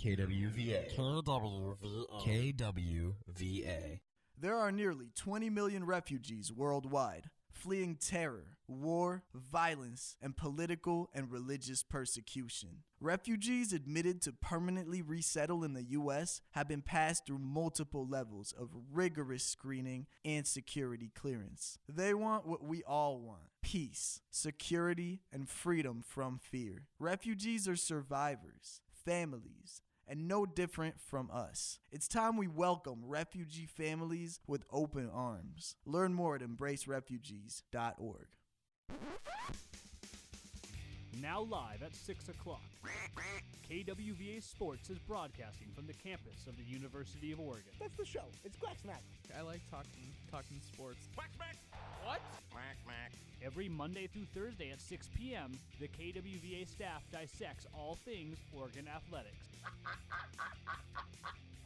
KWVA. KWVA. KWVA. There are nearly 20 million refugees worldwide, fleeing terror, war, violence, and political and religious persecution. Refugees admitted to permanently resettle in the U.S. have been passed through multiple levels of rigorous screening and security clearance. They want what we all want peace, security, and freedom from fear. Refugees are survivors, families, and no different from us. It's time we welcome refugee families with open arms. Learn more at embracerefugees.org. Now live at 6 o'clock. KWVA Sports is broadcasting from the campus of the University of Oregon. That's the show. It's Quack Smack. I like talking talking sports. What? Every Monday through Thursday at 6 p.m., the KWVA staff dissects all things Oregon athletics.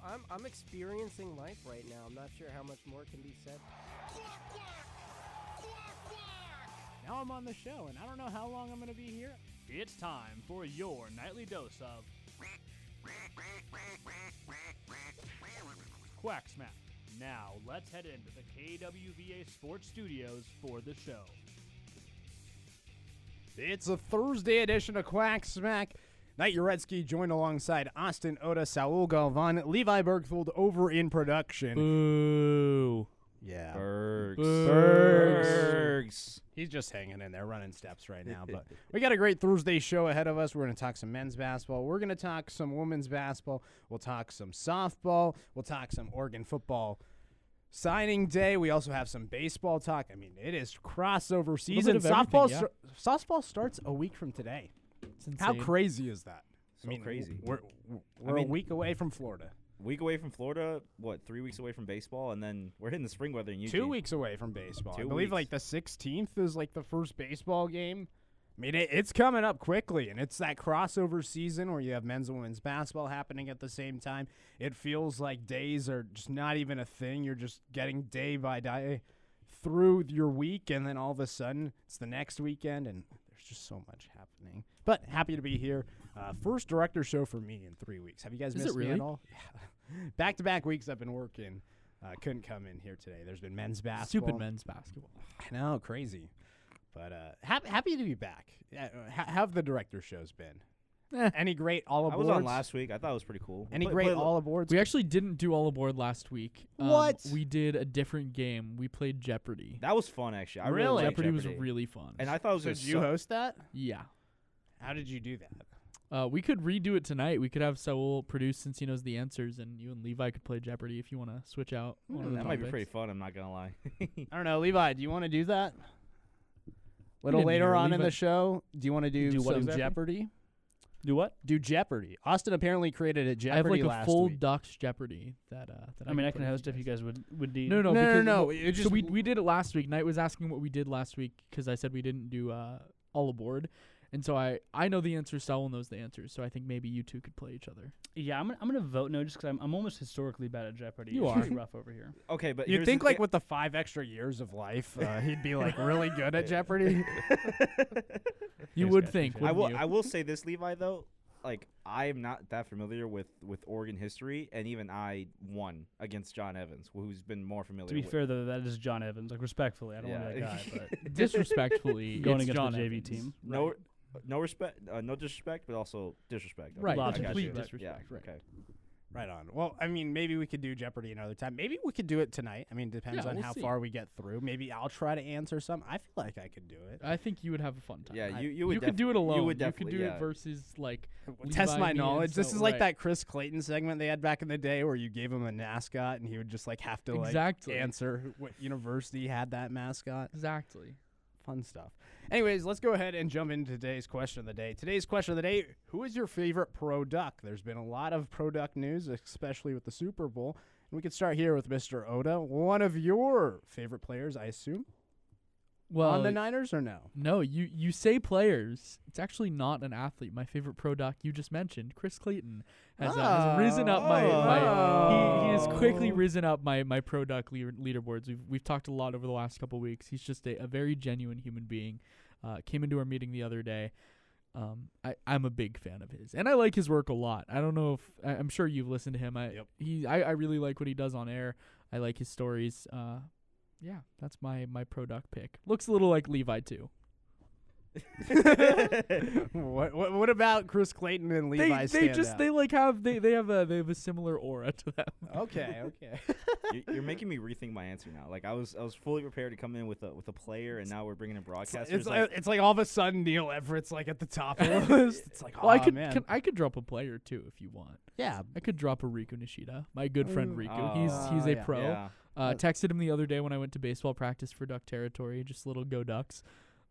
I'm I'm experiencing life right now. I'm not sure how much more can be said. Now I'm on the show, and I don't know how long I'm going to be here. It's time for your nightly dose of Quack Smack. Now let's head into the KWVA Sports Studios for the show. It's a Thursday edition of Quack Smack. Knight Uretsky joined alongside Austin Oda, Saul Galvan, Levi Bergfold over in production. Boo. Yeah. Bergs. Bergs. He's just hanging in there, running steps right now. But we got a great Thursday show ahead of us. We're going to talk some men's basketball. We're going to talk some women's basketball. We'll talk some softball. We'll talk some Oregon football signing day. We also have some baseball talk. I mean, it is crossover season. Softball, yeah. sta- softball starts a week from today. How crazy is that? So crazy. We're, we're a mean- week away from Florida. Week away from Florida, what, three weeks away from baseball, and then we're hitting the spring weather in Eugene. Two weeks away from baseball. I Two believe like the 16th is like the first baseball game. I mean, it, it's coming up quickly, and it's that crossover season where you have men's and women's basketball happening at the same time. It feels like days are just not even a thing. You're just getting day by day through your week, and then all of a sudden it's the next weekend, and there's just so much happening. But happy to be here. Uh, first director show for me in three weeks. Have you guys Is it missed me at all? Back to back weeks I've been working. Uh, couldn't come in here today. There's been men's basketball. Stupid men's basketball. I know, crazy. But uh, happy, happy to be back. Uh, how how have the director shows been? Eh. Any great all aboard? I was on last week. I thought it was pretty cool. Any Play- great play- all aboards? We actually didn't do all aboard last week. Um, What? We did a different game. We played Jeopardy. That was fun, actually. I really, Really? liked Jeopardy, was really fun. And I thought it was so gonna did you suck. host that? yeah. How did you do that? Uh, we could redo it tonight. We could have Saul produce since he knows the answers, and you and Levi could play Jeopardy if you want to switch out. one of the That might be topics. pretty fun. I'm not gonna lie. I don't know, Levi. Do you want to do that? A little later on in the show, do you want to do, Do what some exactly? Jeopardy? Do what? Do Jeopardy. Austin apparently created a Jeopardy I have like a full week. ducks Jeopardy that uh that I mean, I can in host if you guys would would need. No, no, No, no, because no, well, it so we we did it last week. Knight was asking what we did last week because I said we didn't do uh all aboard, and so I I know the answers. Saul knows the answers, so I think maybe you two could play each other. Yeah, I'm gonna, I'm gonna vote no just because I'm, I'm almost historically bad at Jeopardy. You it's are. pretty rough over here. okay, but You'd think like thi- with the five extra years of life, uh, he'd be like really good at Jeopardy. You Thanks, would guys, think, I will. you? I will say this, Levi. Though, like I am not that familiar with with Oregon history, and even I won against John Evans, who's been more familiar. To be with, fair, though, that is John Evans. Like respectfully, I don't want to that guy, but Disrespectfully, going it's against John the JV Evans. team. no, no respect, uh, no disrespect, but also disrespect. Okay, Right, I of got complete you. disrespect, Yeah, right. Okay. Right on. Well, I mean, maybe we could do Jeopardy another time. Maybe we could do it tonight. I mean, depends Yeah, on we'll how see. far we get through. Maybe I'll try to answer some. I feel like I could do it. I think you would have a fun time. Yeah, I- you you would you could do it defi- alone. You would could definitely. do yeah. it versus like Test Levi, my and knowledge. This so- is like right. that Chris Clayton segment they had back in the day where you gave him a mascot and he would just like have to like Exactly. answer who- what university had that mascot. exactly. Fun stuff. Anyways, let's go ahead and jump into today's question of the day. Today's question of the day Who is your favorite pro duck? There's been a lot of pro duck news, especially with the Super Bowl. And we could start here with Mr. Oda. One of your favorite players, I assume, Well, on the Niners or no? no, you you say players. It's actually not an athlete. My favorite pro doc you just mentioned, Chris Clayton, has, uh, has risen up my my. He, he has quickly Oh. risen up my my pro doc leader, leaderboards. We've we've talked a lot over the last couple weeks. He's just a, a very genuine human being. Uh, came into our meeting the other day. Um, I I'm a big fan of his, and I like his work a lot. I don't know if I, I'm sure you've listened to him. I Yep. he I, I really like what he does on air. I like his stories. Uh, yeah, that's my my pro duck pick. Looks a little like Levi too. what, what what about Chris Clayton and They Levi? they stand just out? they like have they they have a they have a similar aura to them. okay okay. You- You're making me rethink my answer now. Like I was, I was fully prepared to come in with a with a player, and now we're bringing in broadcasters. It's like, like, it's like all of a sudden Neil Everett's like at the top of the list. It's like, Well, I could man. can, I could drop a player too if you want. yeah. I could drop a Riku Nishida, my good friend. Riku. he's he's Oh, a yeah. pro. yeah. Uh, texted him the other day when I went to baseball practice for Duck Territory, just little go Ducks.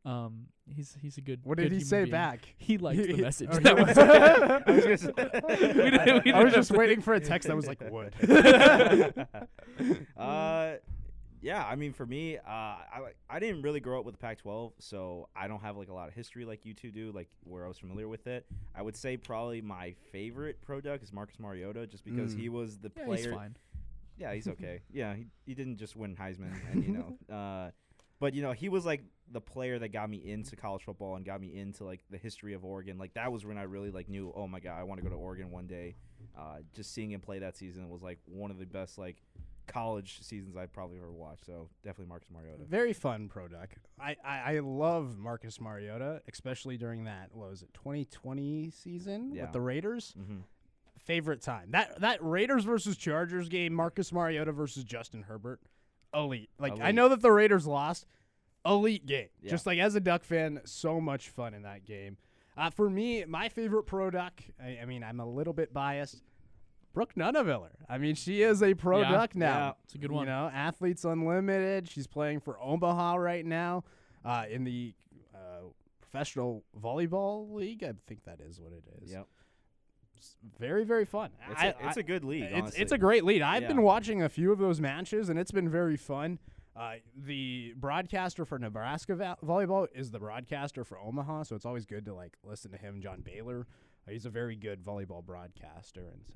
Um, he's he's a good. What good did he human say being. back? He liked the message. oh, That was- was- I was gonna say- We didn't- we I was didn't just have to- waiting for a text that was like would. uh, yeah. I mean, for me, uh, I I didn't really grow up with the Pac-12, so I don't have like a lot of history like you two do, like where I was familiar with it. I would say probably my favorite pro duck is Marcus Mariota, just because Mm. he was the yeah, player. Yeah, he's okay. yeah, he he didn't just win Heisman, and you know, uh, but you know, he was like the player that got me into college football and got me into like the history of Oregon. Like that was when I really like knew, oh my god, I want to go to Oregon one day. Uh, just seeing him play that season was like one of the best like college seasons I've probably ever watched. So definitely Marcus Mariota. Very fun pro duck. I, I, I love Marcus Mariota, especially during that what was it 2020 season Yeah. with the Raiders. Mm-hmm. Favorite time that that Raiders versus Chargers game. Marcus Mariota versus Justin Herbert. Elite. Like I know that the Raiders lost. Elite game. Yeah. Just like as a Duck fan, so much fun in that game. Uh, for me, my favorite pro duck. I, I mean, I'm a little bit biased. Brooke Nuneviller. I mean, she is a pro Yeah, duck now. yeah, it's a good one. You know, Athletes Unlimited. She's playing for Omaha right now uh, in the uh, professional volleyball league. I think that is what it is. Yep. Very, very fun. It's, I- a, it's I- a good league. it's, it's a great lead. I've Yeah. been watching a few of those matches, and it's been very fun. Uh, the broadcaster for Nebraska vo- volleyball is the broadcaster for Omaha, so it's always good to like listen to him. John Baylor, uh, he's a very good volleyball broadcaster, and so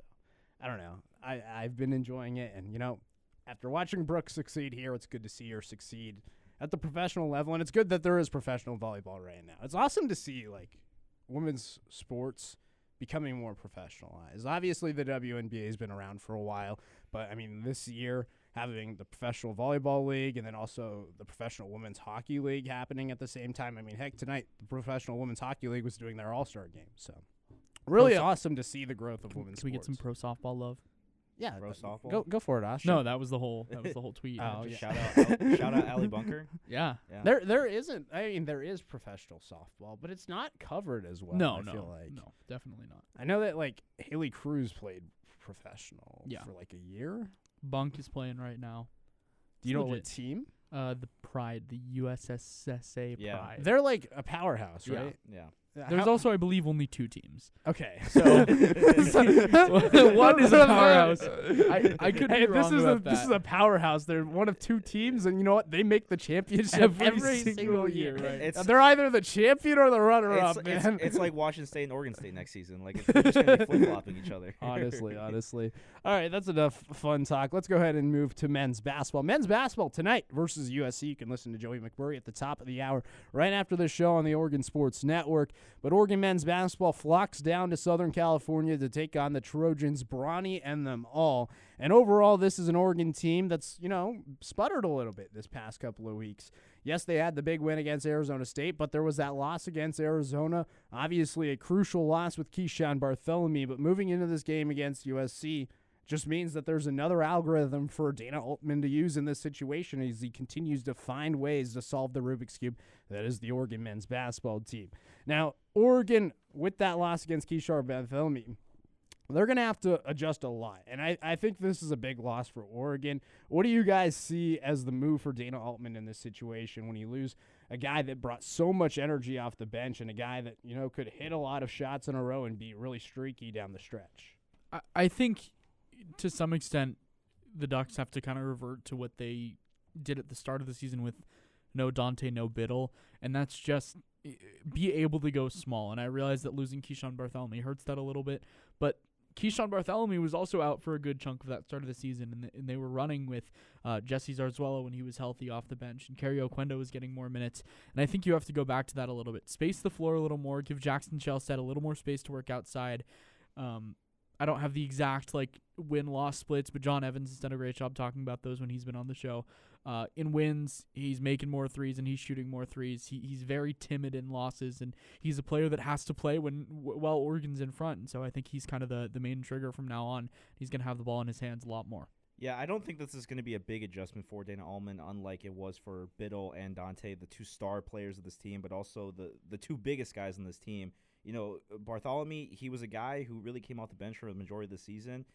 I don't know. I I've been enjoying it, and you know, after watching Brooke succeed here, it's good to see her succeed at the professional level, and it's good that there is professional volleyball right now. It's awesome to see like women's sports becoming more professionalized. Obviously, the WNBA has been around for a while, but I mean, this year having the professional volleyball league and then also the professional women's hockey league happening at the same time. I mean, heck, tonight the professional women's hockey league was doing their All Star game, so really Pro- awesome to see the growth of Can, women's. can we get some pro softball love? Yeah? Pro th- softball? Go go for it, Ash. No, that was the whole that was the whole tweet. Oh, Just- Shout out, Al- shout out Ali Bunker. yeah. Yeah. There there isn't. I mean, there is professional softball, but it's not covered as well. no, I no, feel like. no, definitely not. I know that like Haley Cruse played professional Yeah. for like a year. Bunk is playing right now. Do you know what team? Uh, the Pride, the USSSA Yeah. Pride. They're like a powerhouse, Yeah. right? Yeah. Uh, There's How- also, I believe, only two teams. okay. So one is a powerhouse. I, I could Hey, be this wrong is a about this is a powerhouse. They're one of two teams, and you know what? They make the championship Every every, single single, year, year. right. It's- they're either the champion or the runner-up, It's, it's, man. it's like Washington State and Oregon State next season. Like it's, they're just gonna be flip flopping each other. honestly, honestly. All right, that's enough fun talk. Let's go ahead and move to men's basketball. Men's basketball tonight versus USC. You can listen to Joey McMurray at the top of the hour right after the show on the Oregon Sports Network. But Oregon men's basketball flocks down to Southern California to take on the Trojans, Bronny and them all. And overall, this is an Oregon team that's, you know, sputtered a little bit this past couple of weeks. Yes, they had the big win against Arizona State, but there was that loss against Arizona. Obviously, a crucial loss with Keeshawn Barthelemy. But moving into this game against USC just means that there's another algorithm for Dana Altman to use in this situation as he continues to find ways to solve the Rubik's Cube that is the Oregon men's basketball team. Now, Oregon, with that loss against Keeshawn Barthelemy, they're going to have to adjust a lot. And I, I think this is a big loss for Oregon. What do you guys see as the move for Dana Altman in this situation when you lose a guy that brought so much energy off the bench and a guy that, you know, could hit a lot of shots in a row and be really streaky down the stretch? I, I think to some extent the Ducks have to kind of revert to what they did at the start of the season with no Dante, no Bittle, and that's just eh, be able to go small. And I realize that losing Keeshawn Barthelemy hurts that a little bit, but Keeshawn Barthelemy was also out for a good chunk of that start of the season, and, and they were running with uh, Jesse Zarzuela when he was healthy off the bench, and Kario Oquendo was getting more minutes. And I think you have to go back to that a little bit. Space the floor a little more, give Jackson Shelstad a little more space to work outside. Um, I don't have the exact like win loss splits, but John Evans has done a great job talking about those when he's been on the show. Uh, in wins, he's making more threes and he's shooting more threes. He, he's very timid in losses, and he's a player that has to play when w- while Oregon's in front. And so I think he's kind of the the main trigger from now on. He's gonna have the ball in his hands a lot more. Yeah, I don't think this is going to be a big adjustment for Dana Altman, unlike it was for Bittle and Dante, the two star players of this team, but also the the two biggest guys in this team. You know, uh, Barthelemy, he was a guy who really came off the bench for the majority of the season.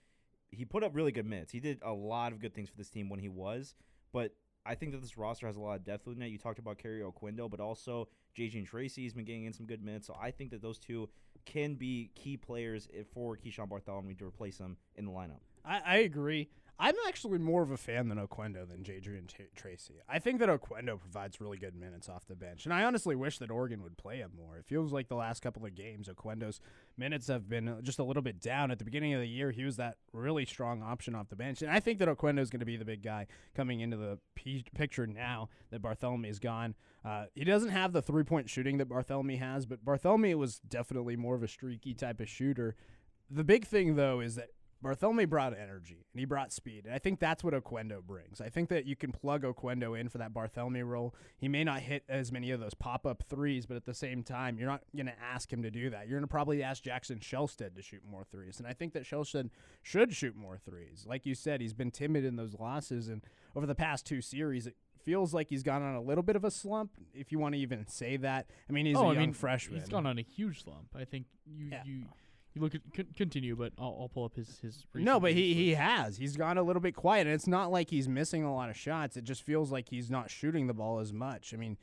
He put up really good minutes. He did a lot of good things for this team when he was, but I think that this roster has a lot of depth within it. You talked about Kerry Oquendo, but also JJ and Tracey's been getting in some good minutes. So I think that those two can be key players eh, for Keeshawn Barthelemy to replace him in the lineup. I, I agree. I'm actually more of a fan than Oquendo than Jadrian T- Tracey. I think that Oquendo provides really good minutes off the bench, and I honestly wish that Oregon would play him more. It feels like the last couple of games, Oquendo's minutes have been just a little bit down. At the beginning of the year, he was that really strong option off the bench, and I think that Oquendo is going to be the big guy coming into the p- picture now that Barthelemy is gone. Uh, he doesn't have the three point shooting that Barthelemy has, but Barthelemy was definitely more of a streaky type of shooter. The big thing, though, is that Barthelemy brought energy and he brought speed. And I think that's what Oquendo brings. I think that you can plug Oquendo in for that Barthelemy role. He may not hit as many of those pop up threes, but at the same time, you're not going to ask him to do that. You're going to probably ask Jackson Shelstad to shoot more threes. And I think that Shelstad should shoot more threes. Like you said, he's been timid in those losses. And over the past two series, it feels like he's gone on a little bit of a slump, if you want to even say that. I mean, he's oh, a I young mean, freshman. He's gone on a huge slump. I think you Yeah. you you look at con- continue, but I'll, I'll pull up his his. No, but he, he has. He's gone a little bit quiet, and it's not like he's missing a lot of shots. It just feels like he's not shooting the ball as much. I mean,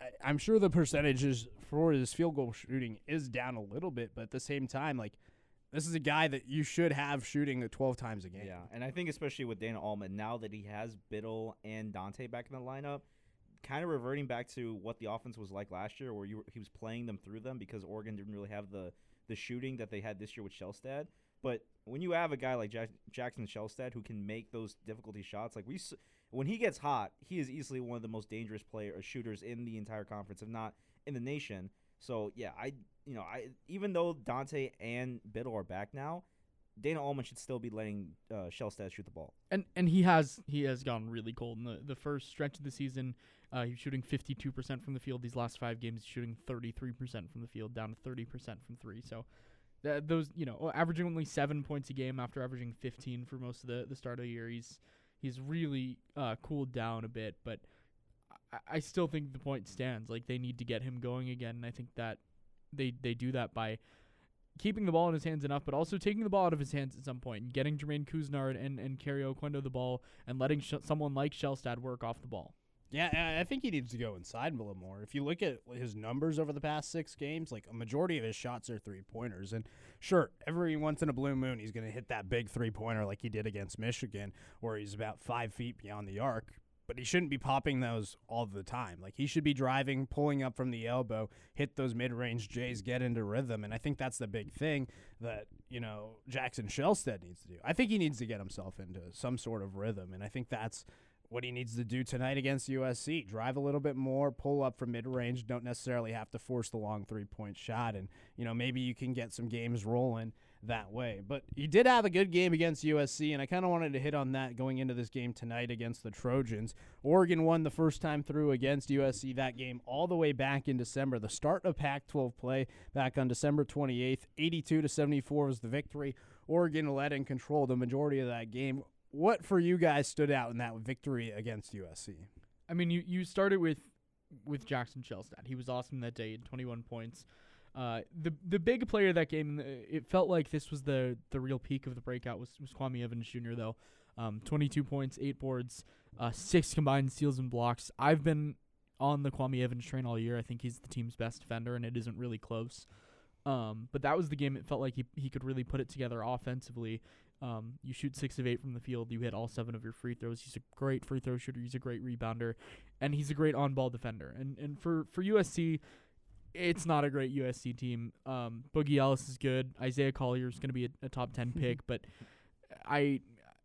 I, I'm sure the percentages for his field goal shooting is down a little bit, but at the same time, like this is a guy that you should have shooting at 12 times a game. Yeah, and I think especially with Dana Altman, now that he has Bittle and Dante back in the lineup, kind of reverting back to what the offense was like last year, where you were, he was playing them through them because Oregon didn't really have the the shooting that they had this year with Shelstad. But when you have a guy like Jack, Jackson Shelstad who can make those difficulty shots, like we, when he gets hot, he is easily one of the most dangerous player or shooters in the entire conference, if not in the nation. So yeah, I you know I even though Dante and Bittle are back now, Dana Altman should still be letting uh, Shelstad shoot the ball. and and he has he has gone really cold in the the first stretch of the season. Uh, he was shooting 52% from the field. These last five games, shooting 33% from the field, down to 30% from three. So, th- those you know, averaging only seven points a game after averaging 15 for most of the the start of the year. He's he's really uh, cooled down a bit, but I, I still think the point stands. Like they need to get him going again, and I think that they they do that by keeping the ball in his hands enough, but also taking the ball out of his hands at some point and getting Jermaine Couisnard and, and Kario Oquendo the ball and letting sh- someone like Shelstad work off the ball. Yeah, I- I think he needs to go inside a little more. If you look at his numbers over the past six games, like a majority of his shots are three pointers. And sure, every once in a blue moon, he's going to hit that big three pointer like he did against Michigan, where he's about five feet beyond the arc. But he shouldn't be popping those all the time. Like he should be driving, pulling up from the elbow, hit those mid range J's, get into rhythm. And I think that's the big thing that, you know, Jackson Shelstad needs to do. I think he needs to get himself into some sort of rhythm. And I think that's what he needs to do tonight against USC. Drive a little bit more, pull up from mid range. Don't necessarily have to force the long three point shot. And, you know, maybe you can get some games rolling that way. But he did have a good game against USC, and I kind of wanted to hit on that going into this game tonight against the Trojans. Oregon won the first time through against USC that game all the way back in December. The start of Pac 12 play back on December 28th, 82 to 74 was the victory. Oregon led and controlled the majority of that game. What for you guys stood out in that victory against USC? I mean, you, you started with with Jackson Shelstad. He was awesome that day, 21 points. Uh, the the big player that game, uh, it felt like this was the the real peak of the breakout was was Kwame Evans Jr. though, um, 22 points, eight boards, uh, six combined steals and blocks. I've been on the Kwame Evans train all year. I think he's the team's best defender, and it isn't really close. Um, but that was the game. It felt like he he could really put it together offensively. Um, you shoot six of eight from the field. You hit all seven of your free throws. He's a great free throw shooter. He's a great rebounder, and he's a great on-ball defender. And and for for USC, it's not a great USC team. Um, Boogie Ellis is good. Isaiah Collier is going to be a, a top ten pick, but I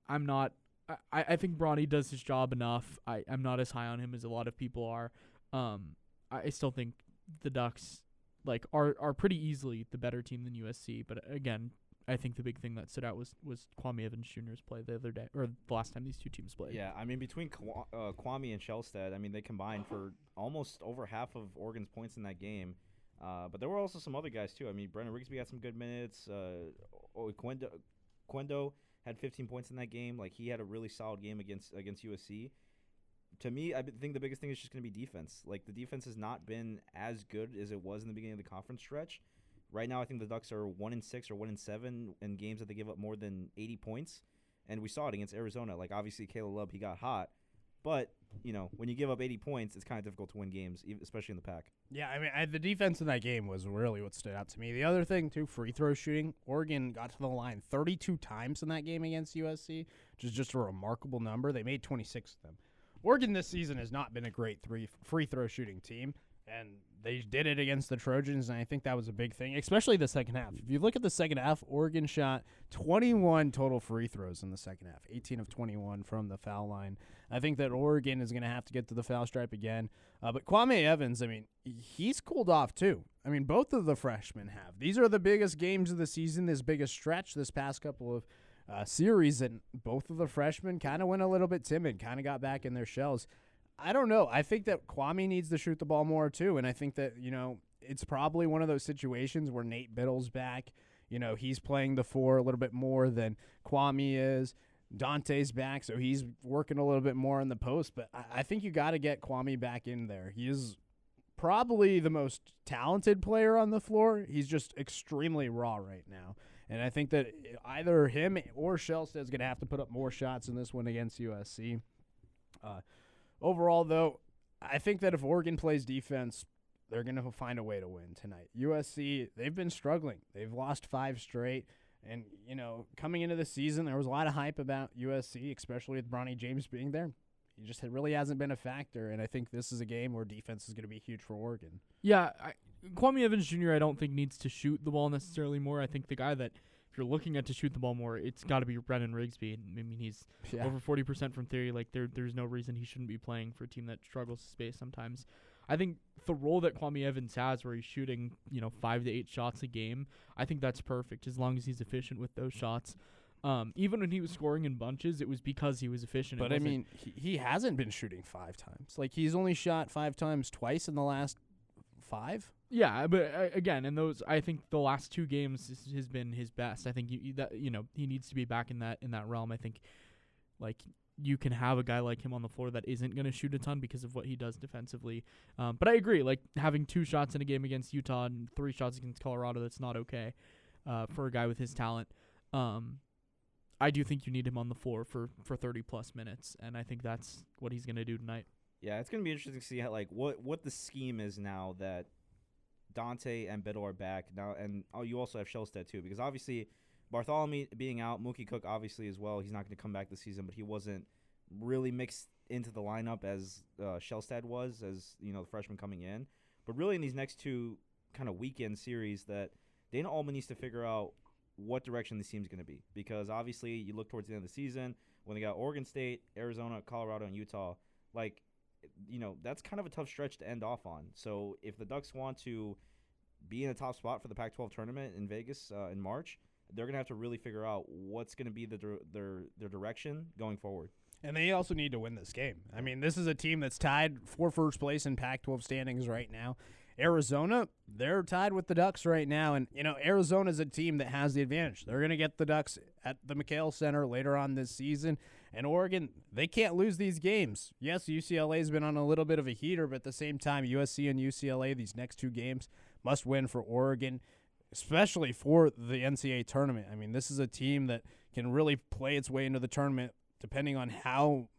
I'm not. I, I think Bronny does his job enough. I I'm not as high on him as a lot of people are. Um, I still think the Ducks like are are pretty easily the better team than USC. But again, I think the big thing that stood out was was Kwame Evans Jr.'s play the other day or the last time these two teams played. Yeah, I mean between Kwa- uh, Kwame and Shelstad, I mean they combined for almost over half of Oregon's points in that game. Uh, but there were also some other guys too. I mean Brennan Rigsby had some good minutes. Uh, Quendo, Quendo had 15 points in that game. Like he had a really solid game against against USC. To me, I think the biggest thing is just going to be defense. Like the defense has not been as good as it was in the beginning of the conference stretch. Right now, I think the Ducks are one in six or one in seven in games that they give up more than 80 points, and we saw it against Arizona. Like obviously, Caleb Love he got hot, but you know when you give up 80 points, it's kind of difficult to win games, especially in the pack. Yeah, I mean, I, the defense in that game was really what stood out to me. The other thing, too, free throw shooting. Oregon got to the line 32 times in that game against USC, which is just a remarkable number. They made 26 of them. Oregon this season has not been a great three free throw shooting team, and they did it against the Trojans, and I think that was a big thing, especially the second half. If you look at the second half, Oregon shot 21 total free throws in the second half, 18 of 21 from the foul line. I think that Oregon is going to have to get to the foul stripe again. Uh, but Kwame Evans, I mean, he's cooled off too. I mean, both of the freshmen have. These are the biggest games of the season, this biggest stretch this past couple of uh, series, and both of the freshmen kind of went a little bit timid, kind of got back in their shells. I don't know. I think that Kwame needs to shoot the ball more too, and I think that you know it's probably one of those situations where Nate Bittle's back. You know, he's playing the four a little bit more than Kwame is. Dante's back, so he's working a little bit more in the post. But I, I think you got to get Kwame back in there. He is probably the most talented player on the floor. He's just extremely raw right now. And I think that either him or Shelstad's going to have to put up more shots in this one against USC. Uh, overall, though, I think that if Oregon plays defense, they're going to find a way to win tonight. USC, they've been struggling. They've lost five straight. And, you know, coming into the season, there was a lot of hype about USC, especially with Bronny James being there. He just really hasn't been a factor. And I think this is a game where defense is going to be huge for Oregon. Yeah, I, Kwame Evans Jr. I don't think needs to shoot the ball necessarily more. I think the guy that if you're looking at to shoot the ball more, it's got to be Brennan Rigsby. I mean, he's Yeah. over 40% from theory. Like there, there's no reason he shouldn't be playing for a team that struggles to space sometimes. I think the role that Kwame Evans has, where he's shooting, you know, five to eight shots a game, I think that's perfect as long as he's efficient with those shots. Um, even when he was scoring in bunches, it was because he was efficient. But I mean, he, he hasn't been shooting five times. Like, he's only shot five times twice in the last five. Yeah, but uh, again, in those, I think the last two games has, been his best. I think you, you- that you know he needs to be back in that in that realm. I think, like you can have a guy like him on the floor that isn't going to shoot a ton because of what he does defensively. Um, but I agree, like having two shots in a game against Utah and three shots against Colorado, that's not okay uh, for a guy with his talent. Um, I do think you need him on the floor for for 30 plus minutes, and I think that's what he's going to do tonight. Yeah, it's gonna be interesting to see how like what what the scheme is now that Dante and Bittle are back now, and oh, you also have Shelstad too, because obviously Barthelemy being out, Mookie Cook obviously as well. He's not going to come back this season, but he wasn't really mixed into the lineup as uh, Shelstad was, as you know, the freshman coming in. But really, in these next two kind of weekend series, that Dana Altman needs to figure out what direction this team's going to be, because obviously you look towards the end of the season when they got Oregon State, Arizona, Colorado, and Utah, like you know that's kind of a tough stretch to end off on. So if the Ducks want to be in a top spot for the Pac-12 tournament in Vegas uh, in March, they're gonna have to really figure out what's gonna be the dir- their their direction going forward. And they also need to win this game. I mean, this is a team that's tied for first place in Pac 12 standings right now. Arizona, they're tied with the Ducks right now. And, you know, Arizona's a team that has the advantage. They're going to get the Ducks at the McKale Center later on this season. And Oregon, they can't lose these games. Yes, UCLA's been on a little bit of a heater, but at the same time, USC and UCLA, these next two games, must win for Oregon, especially for the NCAA tournament. I mean, this is a team that can really play its way into the tournament depending on how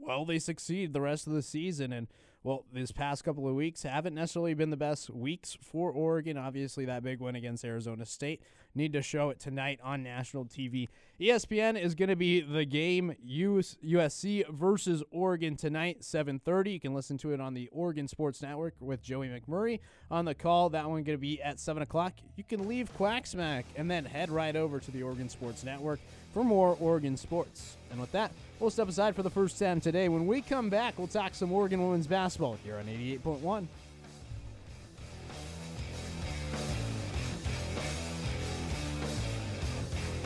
well they succeed the rest of the season. And well, this past couple of weeks haven't necessarily been the best weeks for Oregon. Obviously, that big win against Arizona State. Need to show it tonight on national TV. ESPN is going to be the game US, USC versus Oregon tonight, 7:30. You can listen to it on the Oregon Sports Network with Joey McMurray on the call. That one going to be at 7 o'clock. You can leave Quacksmack and then head right over to the Oregon Sports Network for more Oregon sports. And with that, we'll step aside for the first 10 today. When we come back, we'll talk some Oregon women's basketball here on 88.1.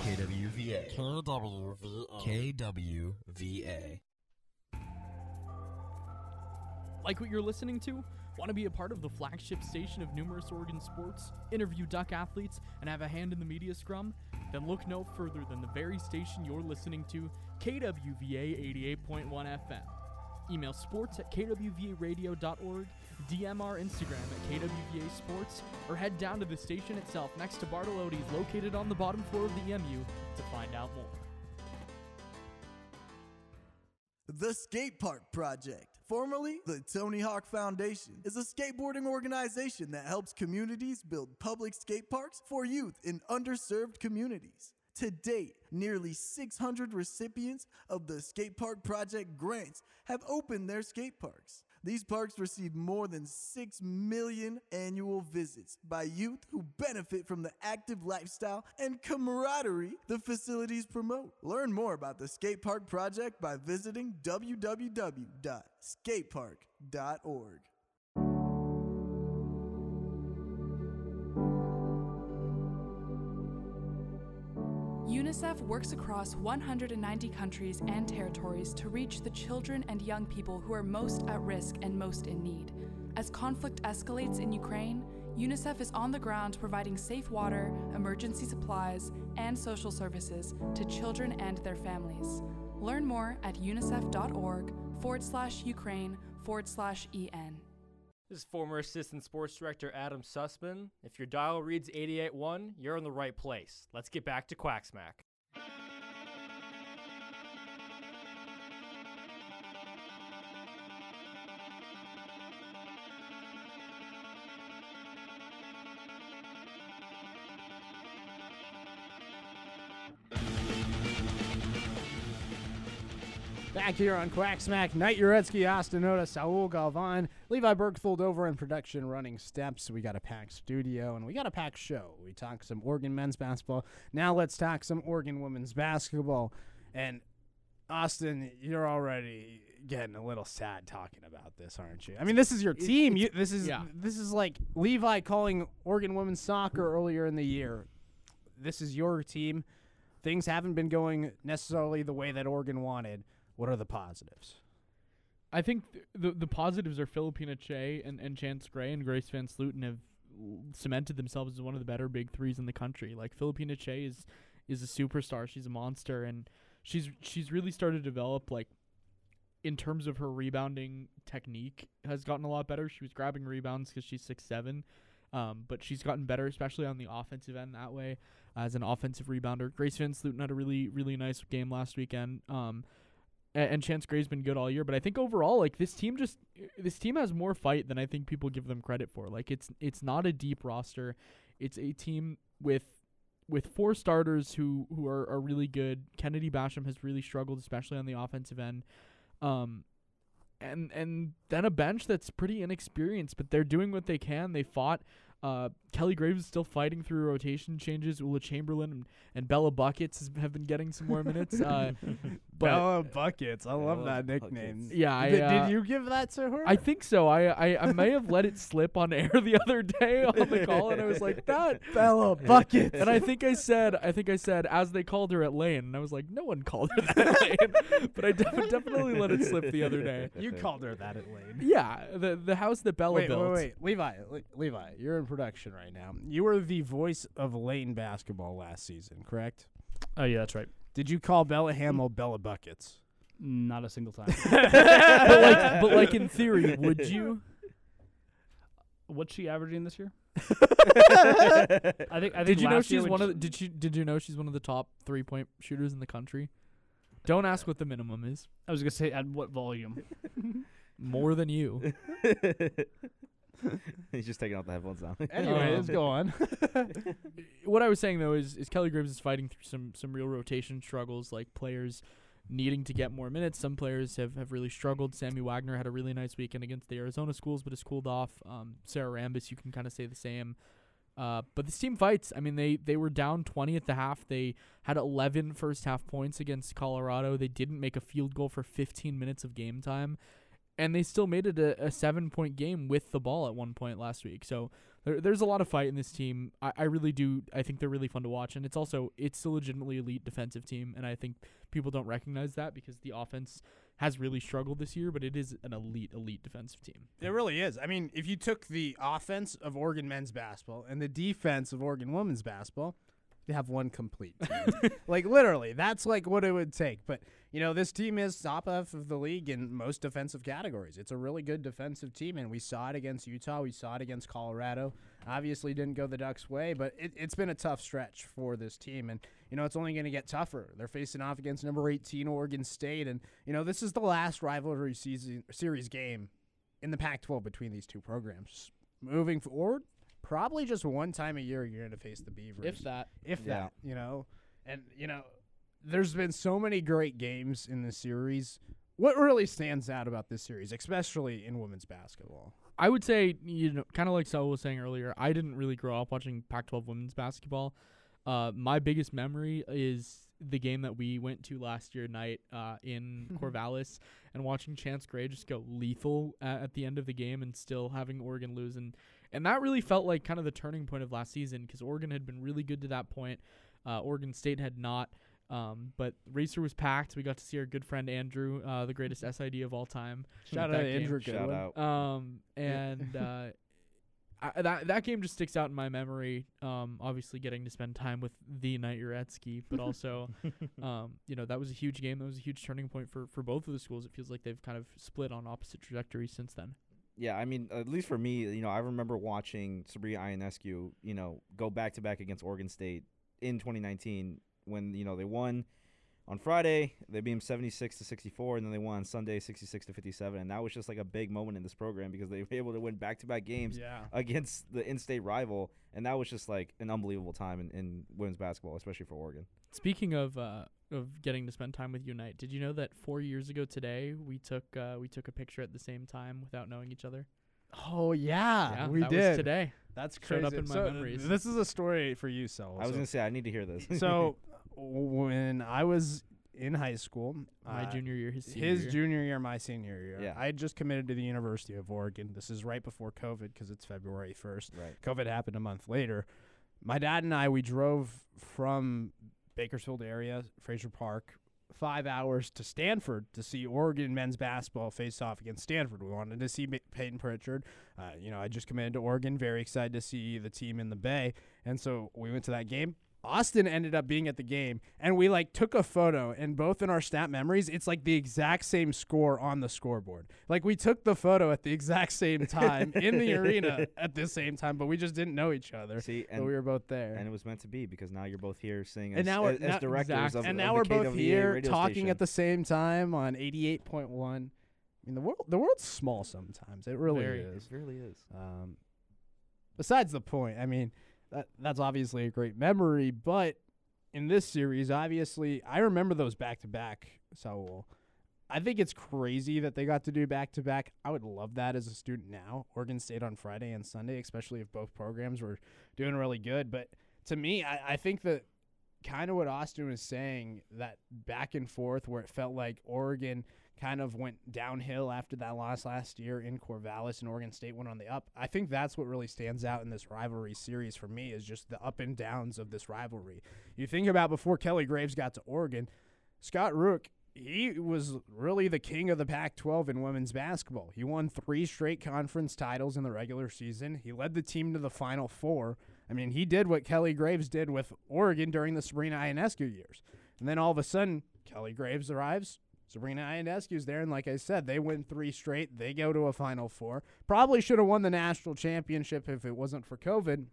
KWVA. KWVA. KWVA. Like what you're listening to? Want to be a part of the flagship station of numerous Oregon sports, interview Duck athletes, and have a hand in the media scrum? Then look no further than the very station you're listening to, KWVA 88.1 FM. Email sports at kwvaradio.org, DM our Instagram at KWVA Sports, or head down to the station itself next to Bartolotti's located on the bottom floor of the EMU to find out more. The Skate Park Project, formerly the Tony Hawk Foundation, is a skateboarding organization that helps communities build public skate parks for youth in underserved communities. To date, nearly 600 recipients of the Skate Park Project grants have opened their skate parks. These parks receive more than 6 million annual visits by youth who benefit from the active lifestyle and camaraderie the facilities promote. Learn more about the Skate Park Project by visiting www.skatepark.org. UNICEF works across 190 countries and territories to reach the children and young people who are most at risk and most in need. As conflict escalates in Ukraine, UNICEF is on the ground providing safe water, emergency supplies, and social services to children and their families. Learn more at unicef.org forward slash Ukraine forward slash EN. This is former Assistant Sports Director Adam Sussman. If your dial reads 88.1, you're in the right place. Let's get back to Quacksmack. Back here on Quacksmack, Knight Uretsky, Austin Oda, Saul Galvan, Levi Bergfold over in production running steps. We got a packed studio and we got a packed show. We talk some Oregon men's basketball. Now let's talk some Oregon women's basketball. And Austin, you're already getting a little sad talking about this, aren't you? I mean, this is your team. You, this is yeah. this is like Levi calling Oregon women's soccer earlier in the year. This is your team. Things haven't been going necessarily the way that Oregon wanted. What are the positives? I think th- the the positives are Phillipina Kyei and, and Chance Gray and Grace VanSlooten have cemented themselves as one of the better big threes in the country. Like Phillipina Kyei is is a superstar. She's a monster, and she's she's really started to develop like in terms of her rebounding technique has gotten a lot better. She was grabbing rebounds because she's six seven, um, but she's gotten better, especially on the offensive end that way as an offensive rebounder. Grace VanSlooten had a really really nice game last weekend. Um, and Chance Gray's been good all year, but I think overall, like this team just this team has more fight than I think people give them credit for. Like it's it's not a deep roster. It's a team with with four starters who who are, are really good. Kennedy Basham has really struggled, especially on the offensive end. Um and and then a bench that's pretty inexperienced, but they're doing what they can. They fought uh, Kelly Graves is still fighting through rotation changes. Ula Chamberlin and, and Bella Buckets has, have been getting some more minutes. Uh, but Bella Buckets. I love Bella that nickname. Buckets. yeah, I, Did- uh, did you give that to her? I think so. I, I I may have let it slip on air the other day on the call, and I was like that. Bella Buckets. And I think I said, I think I said, as they called her at Lane, and I was like, no one called her that at Lane, but I def- definitely let it slip the other day. you called her that at Lane. Yeah, the the house that Bella Wait, built. wait, wait, Levi, Le- Levi, you're in production right now. You were the voice of Lane basketball last season, correct? Oh yeah, that's right. Did you call Bella Hamel Bella Buckets? Not a single time. but like, but like in theory, would you? What's she averaging this year? I think. I think Did you know last year she's when one of? The, did you did you know she's one of the top three point shooters in the country? Don't ask what the minimum is. I was gonna say at what volume? more than you. He's just taking out the headphones now. Anyways, Um, go on. what I was saying though is, is Kelly Graves is fighting through some some real rotation struggles, like players needing to get more minutes. Some players have, have really struggled. Sammie Wagner had a really nice weekend against the Arizona schools, but has cooled off. Um, Sarah Rambus, you can kind of say the same. Uh, but this team fights. I mean, they they were down 20 at the half. They had 11 first half points against Colorado. They didn't make a field goal for 15 minutes of game time, and they still made it a, a seven point game with the ball at one point last week. So there, there's a lot of fight in this team. I, I really do. I think they're really fun to watch, and it's also it's a legitimately elite defensive team, and I think people don't recognize that because the offense has really struggled this year, but it is an elite elite defensive team. It really is. I mean, if you took the offense of Oregon men's basketball and the defense of Oregon women's basketball, you have one complete team. like literally, that's like what it would take. But you know, this team is top half of the league in most defensive categories. It's a really good defensive team, and we saw it against Utah. We saw it against Colorado. Obviously, didn't go the Ducks' way, but it, it's been a tough stretch for this team, and you know it's only going to get tougher. They're facing off against number 18 Oregon State, and you know this is the last rivalry season series game in the Pac-12 between these two programs. Moving forward, probably just one time a year you're going to face the Beavers If that, if Yeah. that, you know. And you know, there's been so many great games in this series. What really stands out about this series, especially in women's basketball? I would say, you know, kind of like Saul was saying earlier, I didn't really grow up watching Pac 12 women's basketball. Uh, my biggest memory is the game that we went to last year night uh, in Corvallis and watching Chance Gray just go lethal at, at the end of the game and still having Oregon lose. And, and that really felt like kind of the turning point of last season because Oregon had been really good to that point. Uh, Oregon State had not. Um, but Racer was packed. We got to see our good friend Andrew, uh, the greatest SID of all time. Shout out that to game. Andrew Shout out. Um, and uh, I, that that game just sticks out in my memory. Um, obviously getting to spend time with the Knight Uretsky, but also, um, you know, that was a huge game. That was a huge turning point for for both of the schools. It feels like they've kind of split on opposite trajectories since then. Yeah, I mean, at least for me, you know, I remember watching Sabrina Ionescu, you know, go back to back against Oregon State in 2019 when you know they won on Friday. They beat them 76 to 64, and then they won on Sunday 66 to 57, and that was just like a big moment in this program because they were able to win back to back games Yeah. against the in-state rival, and that was just like an unbelievable time in, in women's basketball, especially for Oregon. Speaking of uh, of getting to spend time with you Unite, did you know that four years ago today we took uh, we took a picture at the same time without knowing each other? Oh yeah, yeah, we that did. was today. That's Showed crazy. up in my So, memories. This is a story for you, so. I was gonna say I need to hear this. so when I was in high school, My uh, junior year, his senior his year. junior year, my senior year. Yeah. I had just committed to the University of Oregon. This is right before COVID because it's February 1st. right. COVID happened a month later. My dad and I, we drove from Bakersfield area, Frazier Park, five hours to Stanford to see Oregon men's basketball face off against Stanford. We wanted to see Payton Pritchard. Uh, you know, I just committed to Oregon, very excited to see the team in the Bay. And so we went to that game. Austin ended up being at the game, and we like took a photo. And both in our stat memories, it's like the exact same score on the scoreboard. Like we took the photo at the exact same time in the arena at the same time, but we just didn't know each other. See, but and we were both there. and it was meant to be because now you're both here seeing And as, now as, now- directors exact- of and now the we're both KWVA here talking station. at the same time on 88.1. I mean, the world the world's small sometimes. It really Very. is. It really is. Um, besides the point, I mean, that that's obviously a great memory, but in this series, obviously, I remember those back to back. So, I think it's crazy that they got to do back to back. I would love that as a student now. Oregon State on Friday and Sunday, especially if both programs were doing really good. But to me, I, I think that kind of what Austin was saying that back and forth where it felt like Oregon kind of went downhill after that loss last year in Corvallis and Oregon State went on the up. I think that's what really stands out in this rivalry series for me is just the up and downs of this rivalry. You think about before Kelly Graves got to Oregon, Scott Rueck, he was really the king of the Pac 12 in women's basketball. He won three straight conference titles in the regular season. He led the team to the Final Four. I mean, he did what Kelly Graves did with Oregon during the Sabrina Ionescu years. And then all of a sudden, Kelly Graves arrives. Sabrina Ionescu's there, and like I said, they win three straight. They go to a Final Four. Probably should have won the national championship if it wasn't for COVID.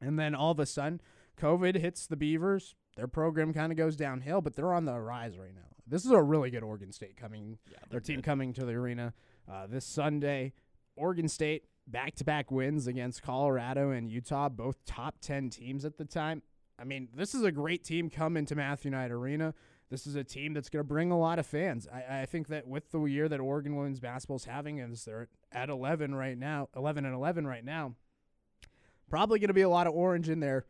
And then all of a sudden, COVID hits the Beavers. Their program kind of goes downhill, but they're on the rise right now. This is a really good Oregon State coming, their team coming to the arena. uh, this Sunday. Oregon State back to back wins against Colorado and Utah, both top 10 teams at the time. I mean, this is a great team coming to Matthew Knight Arena. This is a team that's going to bring a lot of fans. I, I think that with the year that Oregon women's basketball is having, as they're at 11 right now, 11 and 11 right now, probably going to be a lot of orange in there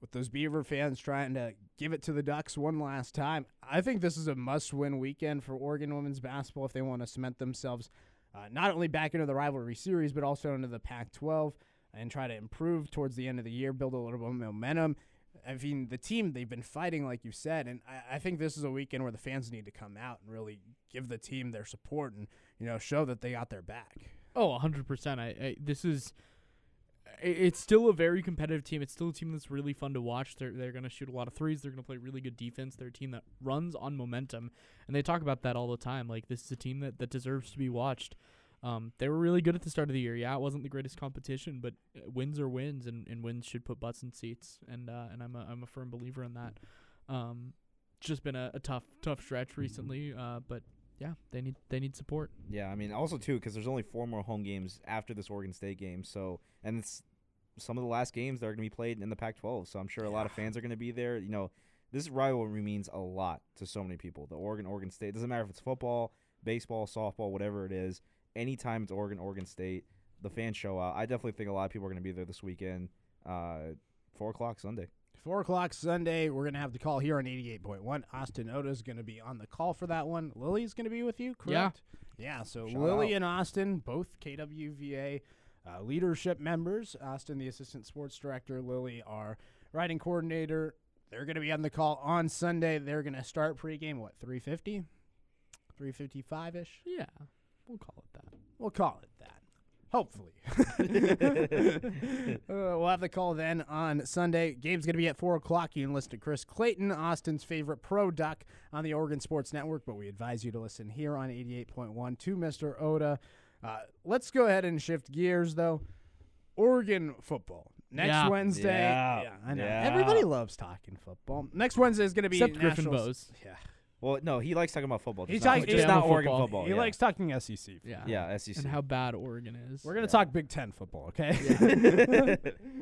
with those Beaver fans trying to give it to the Ducks one last time. I think this is a must win weekend for Oregon women's basketball if they want to cement themselves uh, not only back into the rivalry series, but also into the Pac 12 and try to improve towards the end of the year, build a little bit of momentum. I mean, the team, they've been fighting, like you said, and I, I think this is a weekend where the fans need to come out and really give the team their support and, you know, show that they got their back. Oh, 100%. I, I this is. It's still a very competitive team. It's still a team that's really fun to watch. They're they're going to shoot a lot of threes. They're going to play really good defense. They're a team that runs on momentum, and they talk about that all the time. Like this is a team that, that deserves to be watched. Um, they were really good at the start of the year. Yeah, it wasn't the greatest competition, but uh, wins are wins, and, and wins should put butts in seats. And uh, and I'm a I'm a firm believer in that. Um, it's just been a, a tough tough stretch recently. Uh, but yeah, they need they need support. Yeah, I mean, also too, because there's only four more home games after this Oregon State game. So, and it's some of the last games that are going to be played in the Pac-12. So I'm sure a lot of fans are going to be there. You know, this rivalry means a lot to so many people. The Oregon Oregon State doesn't matter if it's football, baseball, softball, whatever it is. Anytime it's Oregon Oregon State, the fans show out. I definitely think a lot of people are going to be there this weekend. Uh, four o'clock Sunday. Four o'clock Sunday, we're gonna have the call here on eighty-eight point one. Austin Oda is gonna be on the call for that one. Lily's gonna be with you, correct? Yeah. Yeah. So Shout Lily out. and Austin, both KWVA uh, leadership members. Austin, the assistant sports director. Lily, our writing coordinator. They're gonna be on the call on Sunday. They're gonna start pregame what three fifty, three fifty-five ish. Yeah, we'll call it that. We'll call it that. Hopefully. uh, we'll have the call then on Sunday. Game's going to be at 4 o'clock. You can listen to Chris Clayton, Austin's favorite pro duck on the Oregon Sports Network, but we advise you to listen here on 88.1 to Mr. Oda. Uh, let's go ahead and shift gears, though. Oregon football. Next Yeah. Wednesday. Yeah. I know. Yeah. Everybody loves talking football. Next Wednesday is going to be Except Griffin Bose. Yeah. Well, no, he likes talking about football. He Just not, talks- just yeah, not well, Oregon football. football. he yeah. likes talking SEC. Yeah. yeah, SEC. And how bad Oregon is. We're going to Yeah. talk Big Ten football, okay?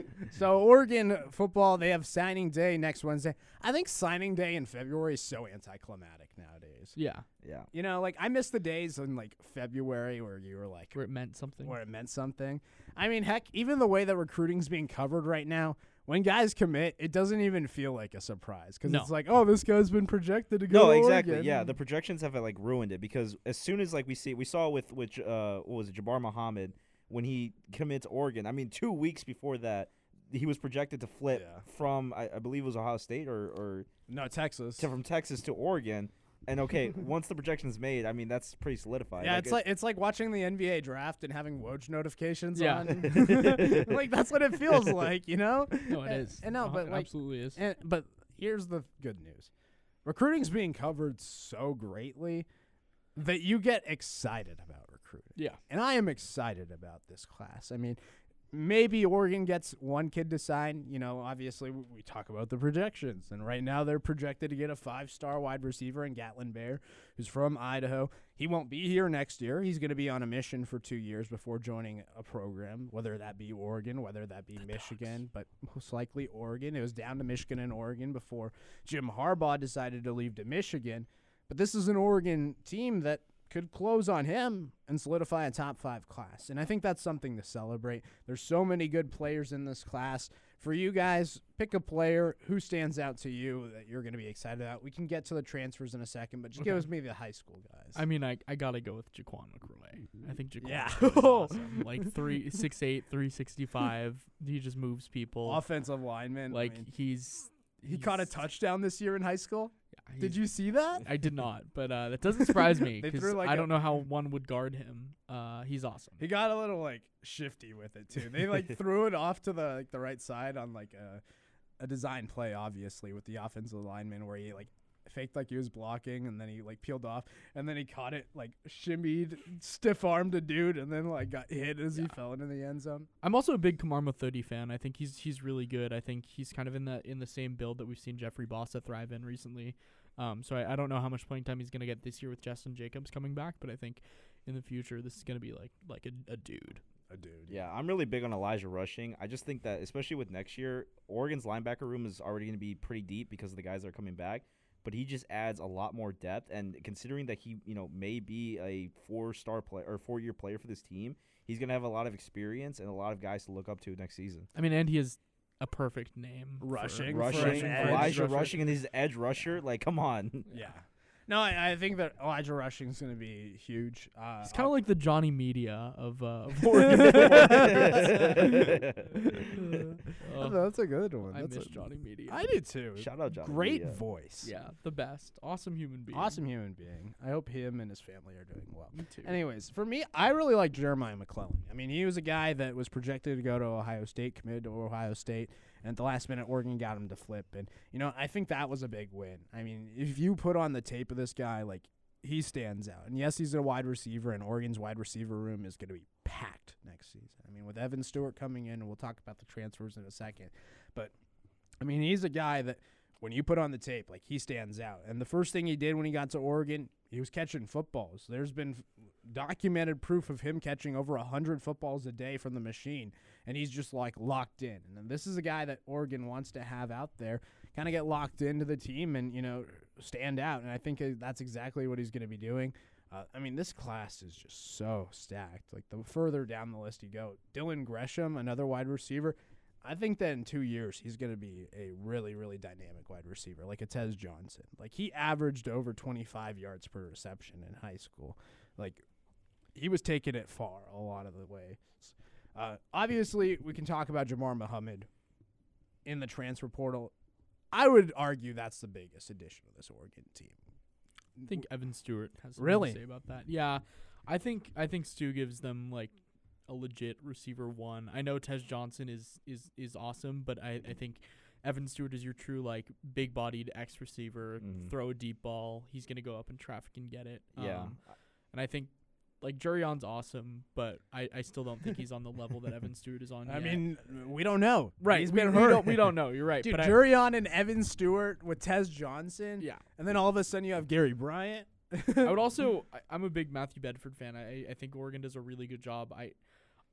so, Oregon football, they have signing day next Wednesday. I think signing day in February is so anticlimactic nowadays. yeah, yeah. You know, like, I miss the days in, like, February where you were like, where it meant something. where it meant something. I mean, heck, even the way that recruiting's being covered right now, when guys commit, it doesn't even feel like a surprise because No. it's like, oh, this guy's been projected to go. No, to exactly. Oregon. Yeah, the projections have like ruined it because as soon as like we see we saw with which uh what was it Jabbar Muhammad when he committed to Oregon. I mean, two weeks before that, he was projected to flip Yeah. from I, I believe it was Ohio State or or no Texas. to, from Texas to Oregon. And okay, once the projection's made, I mean that's pretty solidified. Yeah, it's it- like it's like watching the NBA draft and having Woj notifications Yeah. on. like that's what it feels like, you know? no, it And- is. And no, Uh, but it like, absolutely is. and, but here's the good news: recruiting's being covered so greatly that you get excited about recruiting. yeah, And I am excited about this class. I mean, maybe Oregon gets one kid to sign. You know, obviously we, talk about the projections, and right now they're projected to get a five-star wide receiver in Gatlin Bair, who's from Idaho. He won't be here next year. He's going to be on a mission for two years before joining a program, whether that be Oregon, whether that be Michigan, but most likely Oregon. It was down to Michigan and Oregon before Jim Harbaugh decided to leave to Michigan. But this is an Oregon team that could close on him and solidify a top five class. And I think that's something to celebrate. There's so many good players in this class. For you guys, pick a player who stands out to you that you're going to be excited about. We can get to the transfers in a second, but just give Okay. us maybe the high school guys. I mean, I I gotta go with Jaquan McRoy. Mm-hmm. I think Jaquan Yeah. McRoy's awesome. Like three six eight, three sixty five. He just moves people. offensive lineman. I like mean, he's he caught a touchdown this year in high school. Yeah, Did you see that? I did not, but uh, that doesn't surprise me because like, I a- don't know how one would guard him. Uh, he's awesome. He got a little like shifty with it too. They like threw it off to the like the right side on like a a design play, obviously with the offensive lineman where he like faked like he was blocking and then he like peeled off and then he caught it like shimmied, stiff armed a dude and then like got hit as he fell into the end zone. I'm also a big Kamar Mothudi fan. I think he's he's really good. I think he's kind of in the in the same build that we've seen Jeffrey Bassa thrive in recently. Um, so I, I don't know how much playing time he's going to get this year with Justin Jacobs coming back, but I think in the future, this is gonna be like like a, a dude. A dude. Yeah, I'm really big on Elijah rushing. I just think that, especially with next year, Oregon's linebacker room is already going to be pretty deep because of the guys that are coming back. But he just adds a lot more depth, and considering that he, you know, may be a four-star player or four-year player for this team, he's going to have a lot of experience and a lot of guys to look up to next season. I mean, and he is a perfect name. for- Rushing. for Rushing, an edge Elijah rusher. rushing, and his edge rusher, like, come on. Yeah. No, I, I think that Elijah Rushing is going to be huge. Uh, He's kind of like the Johnny Media of uh, of Oregon. Oh, that's a good one. I That's miss a- Johnny Media. I did too. Shout out Johnny Great Media. voice. yeah, the best. Awesome human being. Awesome human being. I hope him and his family are doing well. Me too. Anyways, for me, I really like Jeremiah McClellan. I mean, he was a guy that was projected to go to Ohio State, committed to Ohio State, and at the last minute, Oregon got him to flip. And, you know, I think that was a big win. I mean, if you put on the tape of this guy, like, he stands out. And yes, he's a wide receiver, and Oregon's wide receiver room is going to be packed next season. I mean, with Evan Stewart coming in, and we'll talk about the transfers in a second. But, I mean, he's a guy that when you put on the tape, like he stands out. And the first thing he did when he got to Oregon, he was catching footballs. There's been documented proof of him catching over 100 footballs a day from the machine, and he's just like locked in. And this is a guy that Oregon wants to have out there, kind of get locked into the team and, you know, stand out. And I think uh, that's exactly what he's going to be doing. Uh, I mean, this class is just so stacked. Like the further down the list you go, Dylan Gresham, another wide receiver. I think that in two years he's going to be a really, really dynamic wide receiver, like a Tez Johnson. Like he averaged over 25 yards per reception in high school. Like he was taking it far a lot of the way. Uh, obviously, we can talk about Jabbar Muhammad in the transfer portal. I would argue that's the biggest addition to this Oregon team. I think Evan Stewart has something Really? to say about that. Yeah, I think I think Stu gives them like a legit receiver one. I know Tez Johnson is is is awesome, but I I think Evan Stewart is your true like big bodied X receiver. Mhm. Throw a deep ball, he's gonna go up in traffic and get it. Yeah. Um, and I think. Like Jurion's awesome, but I, I still don't think he's on the level that Evan Stewart is on. I yet. mean, we don't know. right? He's we, been we hurt. don't we don't know. You're right, Dude, but I, Jurion and Evan Stewart with Tez Johnson. yeah. And then all of a sudden you have Gary Bryant. I would also. I, I'm a big Matthew Bedford fan. I, I think Oregon does a really good job. I,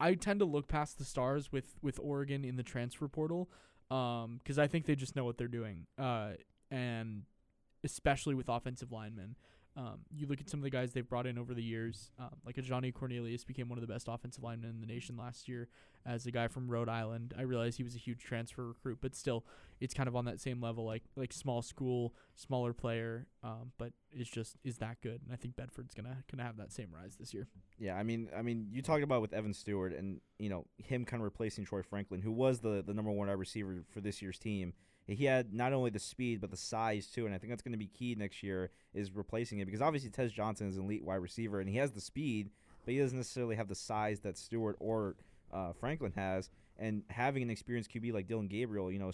I tend to look past the stars with with Oregon in the transfer portal, um, because I think they just know what they're doing. Uh, and especially with offensive linemen. Um, you look at some of the guys they've brought in over the years, um, like a Johnny Cornelius became one of the best offensive linemen in the nation last year as a guy from Rhode Island. I realize he was a huge transfer recruit, but still, it's kind of on that same level, like like small school, smaller player, um, but it's just is that good. And I think Bedford's gonna gonna have that same rise this year. Yeah, I mean, I mean, you talked about with Evan Stewart and you know him kind of replacing Troy Franklin, who was the the number one wide receiver for this year's team. He had not only the speed but the size too, and I think that's going to be key next year is replacing it because obviously Tez Johnson is an elite wide receiver and he has the speed, but he doesn't necessarily have the size that Stewart or uh, Franklin has. And having an experienced QB like Dillon Gabriel, you know,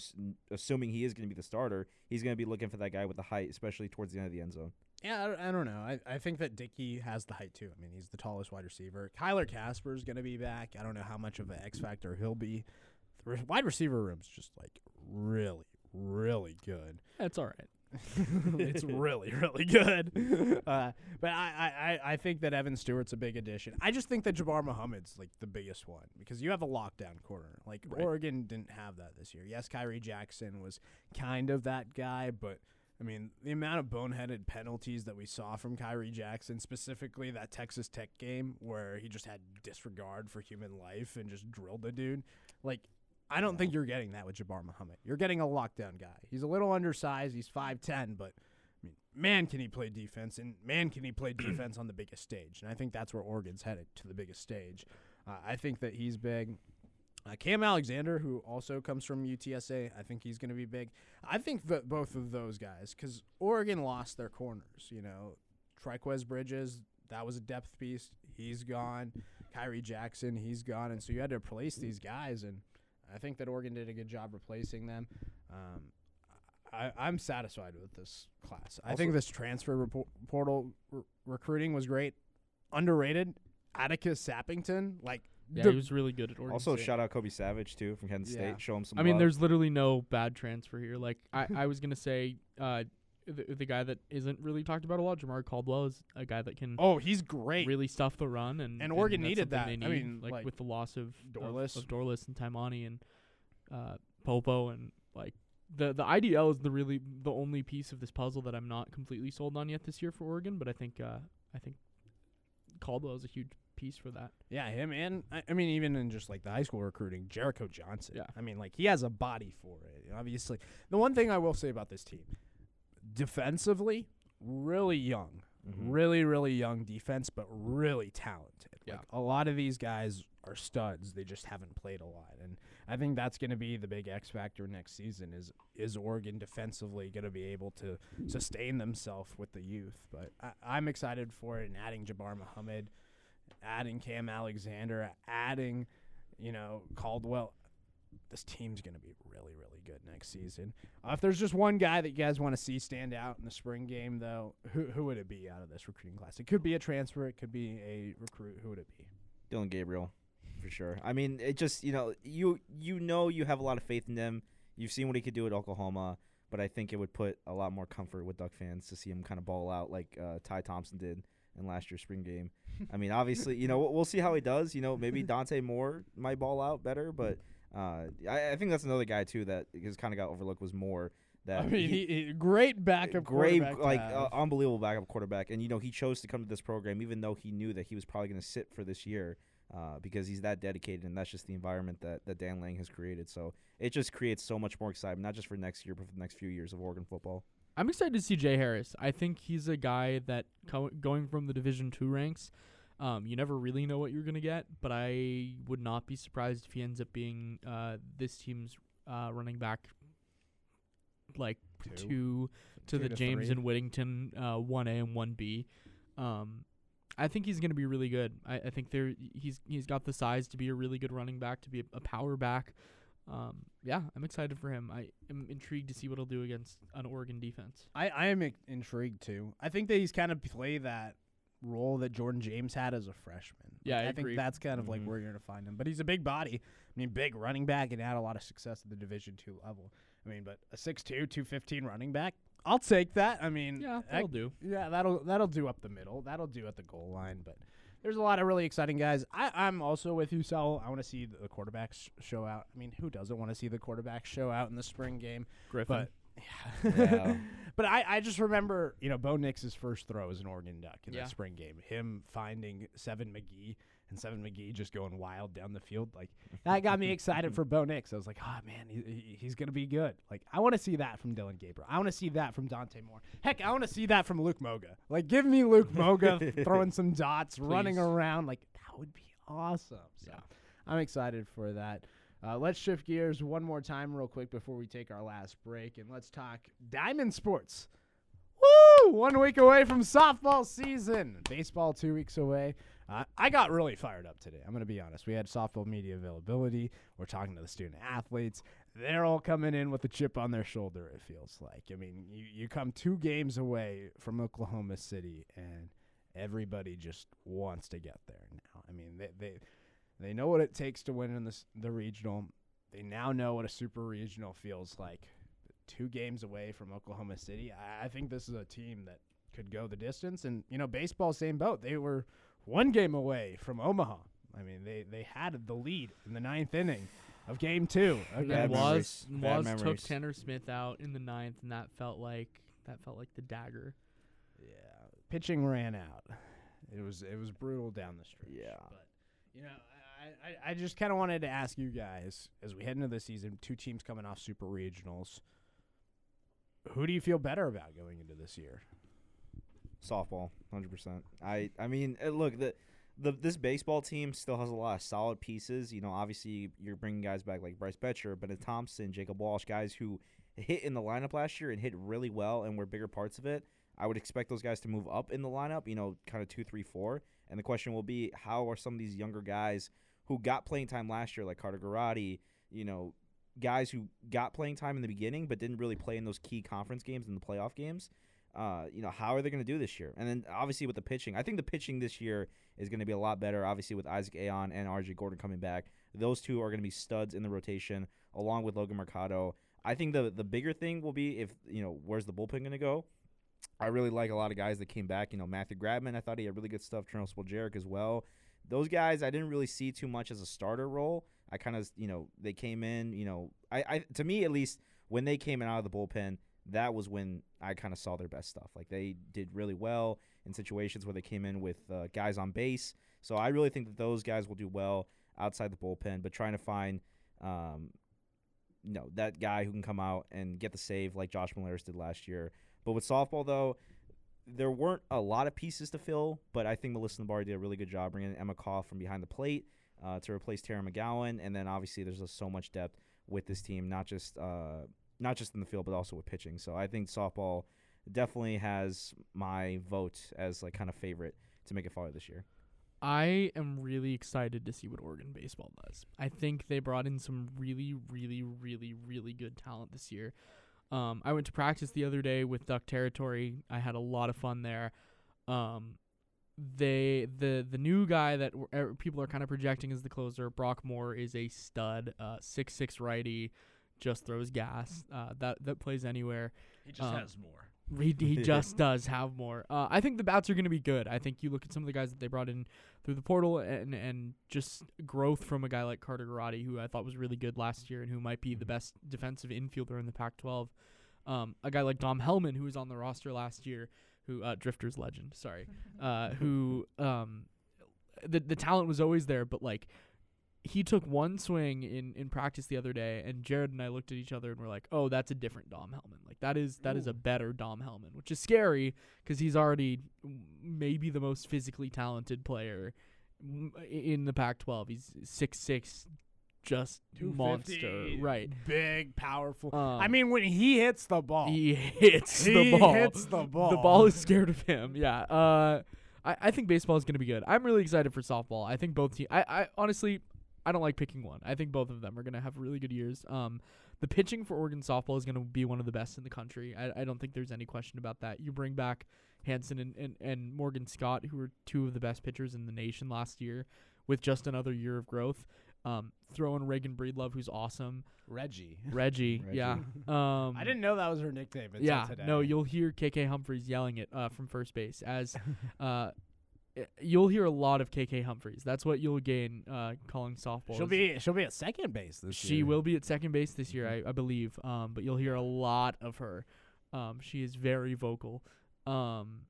assuming he is going to be the starter, he's going to be looking for that guy with the height, especially towards the end of the end zone. Yeah, I don't, know. I, I think that Dickey has the height too. I mean, he's the tallest wide receiver. Kyler Kasper is going to be back. I don't know how much of an X factor he'll be. The wide receiver room's just like really, really good. That's all right. it's really, really good. Uh, but I, I, I- think that Evan Stewart's a big addition. I just think that Jabbar Muhammad's like the biggest one because you have a lockdown corner. Like Right. Oregon didn't have that this year. Yes, Khyree Jackson was kind of that guy, but I mean the amount of boneheaded penalties that we saw from Khyree Jackson, specifically that Texas Tech game where he just had disregard for human life and just drilled the dude. Like I don't think you're getting that with Jabbar Muhammad. You're getting a lockdown guy. He's a little undersized. He's 5'10, but I mean, man, can he play defense, and man, can he play defense on the biggest stage. And I think that's where Oregon's headed to the biggest stage. Uh, I think that he's big. Uh, Cam Alexander, who also comes from UTSA, I think he's going to be big. I think that both of those guys, because Oregon lost their corners. You know, Trikweze Bridges, that was a depth piece. He's gone. Khyree Jackson, he's gone. And so you had to replace these guys. And I think that Oregon did a good job replacing them. Um, I, I'm satisfied with this class. I think this transfer report, portal r- recruiting was great. Underrated. Atticus Sappington, like Yeah, the- he was really good at Oregon. Also, State. shout out Kobe Savage too from Kent Yeah. State. Show him some. I mean, love. there's literally no bad transfer here. Like I, I was gonna say, uh, the, the guy that isn't really talked about a lot, Jamaree Caldwell, is a guy that can Oh, he's great. really stuff the run, and And Oregon that's needed that. They I mean, like, like, with the loss of Dorlus. of, of Dorlus and Taimani and uh, Popo, and like the the IDL is the really the only piece of this puzzle that I'm not completely sold on yet this year for Oregon. But I think uh, I think Caldwell is a huge piece for that. Yeah, him and I, I mean even in just like the high school recruiting, Jericho Johnson. Yeah. I mean like he has a body for it. Obviously, the one thing I will say about this team, defensively, really young, Mhm. really really young defense, but really talented. Yeah. Like a lot of these guys are studs. They just haven't played a lot, and I think that's going to be the big X factor next season. Is is Oregon defensively going to be able to sustain themselves with the youth? But I, I'm excited for it, and adding Jabbar Muhammad adding Cam Alexander, adding, you know, Caldwell. This team's going to be really, really good next season. Uh, if there's just one guy that you guys want to see stand out in the spring game, though, who who would it be out of this recruiting class? It could be a transfer. It could be a recruit. Who would it be? Dillon Gabriel, for sure. I mean, it just you know you you know you have a lot of faith in him. You've seen what he could do at Oklahoma, but I think it would put a lot more comfort with Duck fans to see him kind of ball out like uh, Ty Thompson did in last year's spring game. I mean, obviously, you know we'll, we'll see how he does. You know, maybe Dante Moore might ball out better, but uh, I, I think that's another guy too that has kind of got overlooked was Moore. That I mean, he, he- great backup great, quarterback to like have. uh, unbelievable backup quarterback, and you know he chose to come to this program even though he knew that he was probably going to sit for this year uh, because he's that dedicated, and that's just the environment that that Dan Lang has created. So it just creates so much more excitement, not just for next year, but for the next few years of Oregon football. I'm excited to see Jay Harris. I think he's a guy that co- going from the Division two ranks, um, you never really know what you're gonna get. But I would not be surprised if he ends up being uh, this team's uh, running back, like Two. two, to Two the to James three. and Whittington uh, one A and one B. Um, I think he's gonna be really good. I, I think there he's he's got the size to be a really good running back, to be a, a power back. Um, yeah, I'm excited for him. I am intrigued to see what he'll do against an Oregon defense. I, I am intrigued too. I think that he's kind of play that role that Jordan James had as a freshman. Yeah, Like, I think agree. that's kind of like Mhm. where you're gonna find him. But he's a big body. I mean, big running back and had a lot of success at the Division two level. I mean, but a 6'2", 215 running back, I'll take that. I mean, Yeah, that- that'll do. Yeah, that'll that'll do up the middle. That'll do at the goal line. But there's a lot of really exciting guys. I, I'm also with you, Sal. I want to see the quarterbacks show out. I mean, who doesn't want to see the quarterbacks show out in the spring game? Griffin. But Yeah. but I, I just remember, you know, Bo Nix's first throw as an Oregon Duck in Yeah. that spring game. Him finding Seven McGee and Seven McGee just going wild down the field. Like that got me excited for Bo Nix. I was like, oh man, he, he, he's gonna be good. Like I want to see that from Dillon Gabriel. I want to see that from Dante Moore. Heck, I want to see that from Luke Moga. Like give me Luke Moga throwing some dots, running around. Like that would be awesome. So Yeah. I'm excited for that. Uh, let's shift gears one more time, real quick, before we take our last break, and let's talk Diamond Sports. Woo! One week away from softball season. Baseball two weeks away. Uh, I got really fired up today. I'm going to be honest. We had softball media availability. We're talking to the student athletes. They're all coming in with a chip on their shoulder, it feels like. I mean, you, you come two games away from Oklahoma City, and everybody just wants to get there now. I mean, they, they, they know what it takes to win in this, the regional. They now know what a super regional feels like two games away from Oklahoma City. I, I think this is a team that could go the distance. And you know, baseball, same boat. They were one game away from Omaha. I mean, they they had the lead in the ninth inning of Game Two. And Bad then memories. Waz, Bad Waz took. Tanner Smith out in the ninth, and that felt like that felt like the dagger. Yeah, pitching ran out. It was it was brutal down the stretch. Yeah. but you know, I I, just kind of wanted to ask you guys as we head into the season, two teams coming off super regionals. Who do you feel better about going into this year? softball, hundred percent. I I mean, uh, look the. The, this baseball team still has a lot of solid pieces. You know, obviously you're bringing guys back like Bryce Boettcher, Bennett Thompson, Jacob Walsh, guys who hit in the lineup last year and hit really well and were bigger parts of it. I would expect those guys to move up in the lineup. You know, kind of two, three, four. And the question will be, how are some of these younger guys who got playing time last year, like Carter Garate, you know, guys who got playing time in the beginning but didn't really play in those key conference games and the playoff games? uh, you know, how are they going to do this year? And then obviously with the pitching, I think the pitching this year is going to be a lot better. Obviously with Isaac Ayon and RJ Gordon coming back, those two are going to be studs in the rotation along with Logan Mercado. I think the the bigger thing will be if you know where's the bullpen going to go. I really like a lot of guys that came back. You know, Matthew Grabmann, I thought he had really good stuff. Trent Spoljaric as well. Those guys, I didn't really see too much as a starter role. I kind of, you know, they came in. You know, I, I to me at least when they came in out of the bullpen, that was when I kind of saw their best stuff. Like they did really well in situations where they came in with uh, guys on base. So I really think that those guys will do well outside the bullpen, but trying to find, um, you know, that guy who can come out and get the save like Josh Mollerus did last year. But with softball though, there weren't a lot of pieces to fill, but I think Melissa Lombardi did a really good job bringing in Emma Kauf from behind the plate uh, to replace Terra McGowan, and then obviously there's just so much depth with this team, not just uh, not just in the field, but also with pitching. So I think softball definitely has my vote as like kind of favorite to make it farther this year. I am really excited to see what Oregon baseball does. I think they brought in some really, really, really, really good talent this year. Um, I went to practice the other day with Duck Territory. I had a lot of fun there. Um, they the the new guy that w- er, people are kind of projecting as the closer, Brock Moore, is a stud, uh, six six righty, just throws gas. Uh, that that plays anywhere. He just Um, has more. He, he just does have more. Uh, I think the bats are going to be good. I think you look at some of the guys that they brought in through the portal and and just growth from a guy like Carter Garate, who I thought was really good last year and who might be the best defensive infielder in the Pac-12. Um, a guy like Dom Hellman, who was on the roster last year, who uh, Drifters legend, sorry, uh, who um, the the talent was always there, but like he took one swing in, in practice the other day, and Jared and I looked at each other and we're like, "Oh, that's a different Dom Hellman. Like that is that is a better Dom Hellman, which is scary because he's already maybe the most physically talented player in the Pac-12. He's six six, just monster, right? Big, powerful. Um, I mean, when he hits the ball, He hits He the ball. hits the ball. The ball. ball is scared of him. Yeah. Uh, I, I think baseball is going to be good. I'm really excited for softball. I think both teams. I, I honestly, I don't like picking one. I think both of them are going to have really good years. Um, the pitching for Oregon softball is going to be one of the best in the country. I, I don't think there's any question about that. You bring back Hansen and, and, and Morgan Scott, who were two of the best pitchers in the nation last year, with just another year of growth. Um, throw in Reagan Breedlove, who's awesome. Reggie. Reggie, yeah. Um, I didn't know that was her nickname until yeah, today. no, you'll hear KK Humphreys yelling it uh, from first base as uh, i- you'll hear a lot of KK Humphreys. That's what you'll gain uh, calling softball. she'll be she'll be at second base this she year. will be at second base this year, I, I believe. Um, but you'll hear a lot of her. Um, she is very vocal. Um,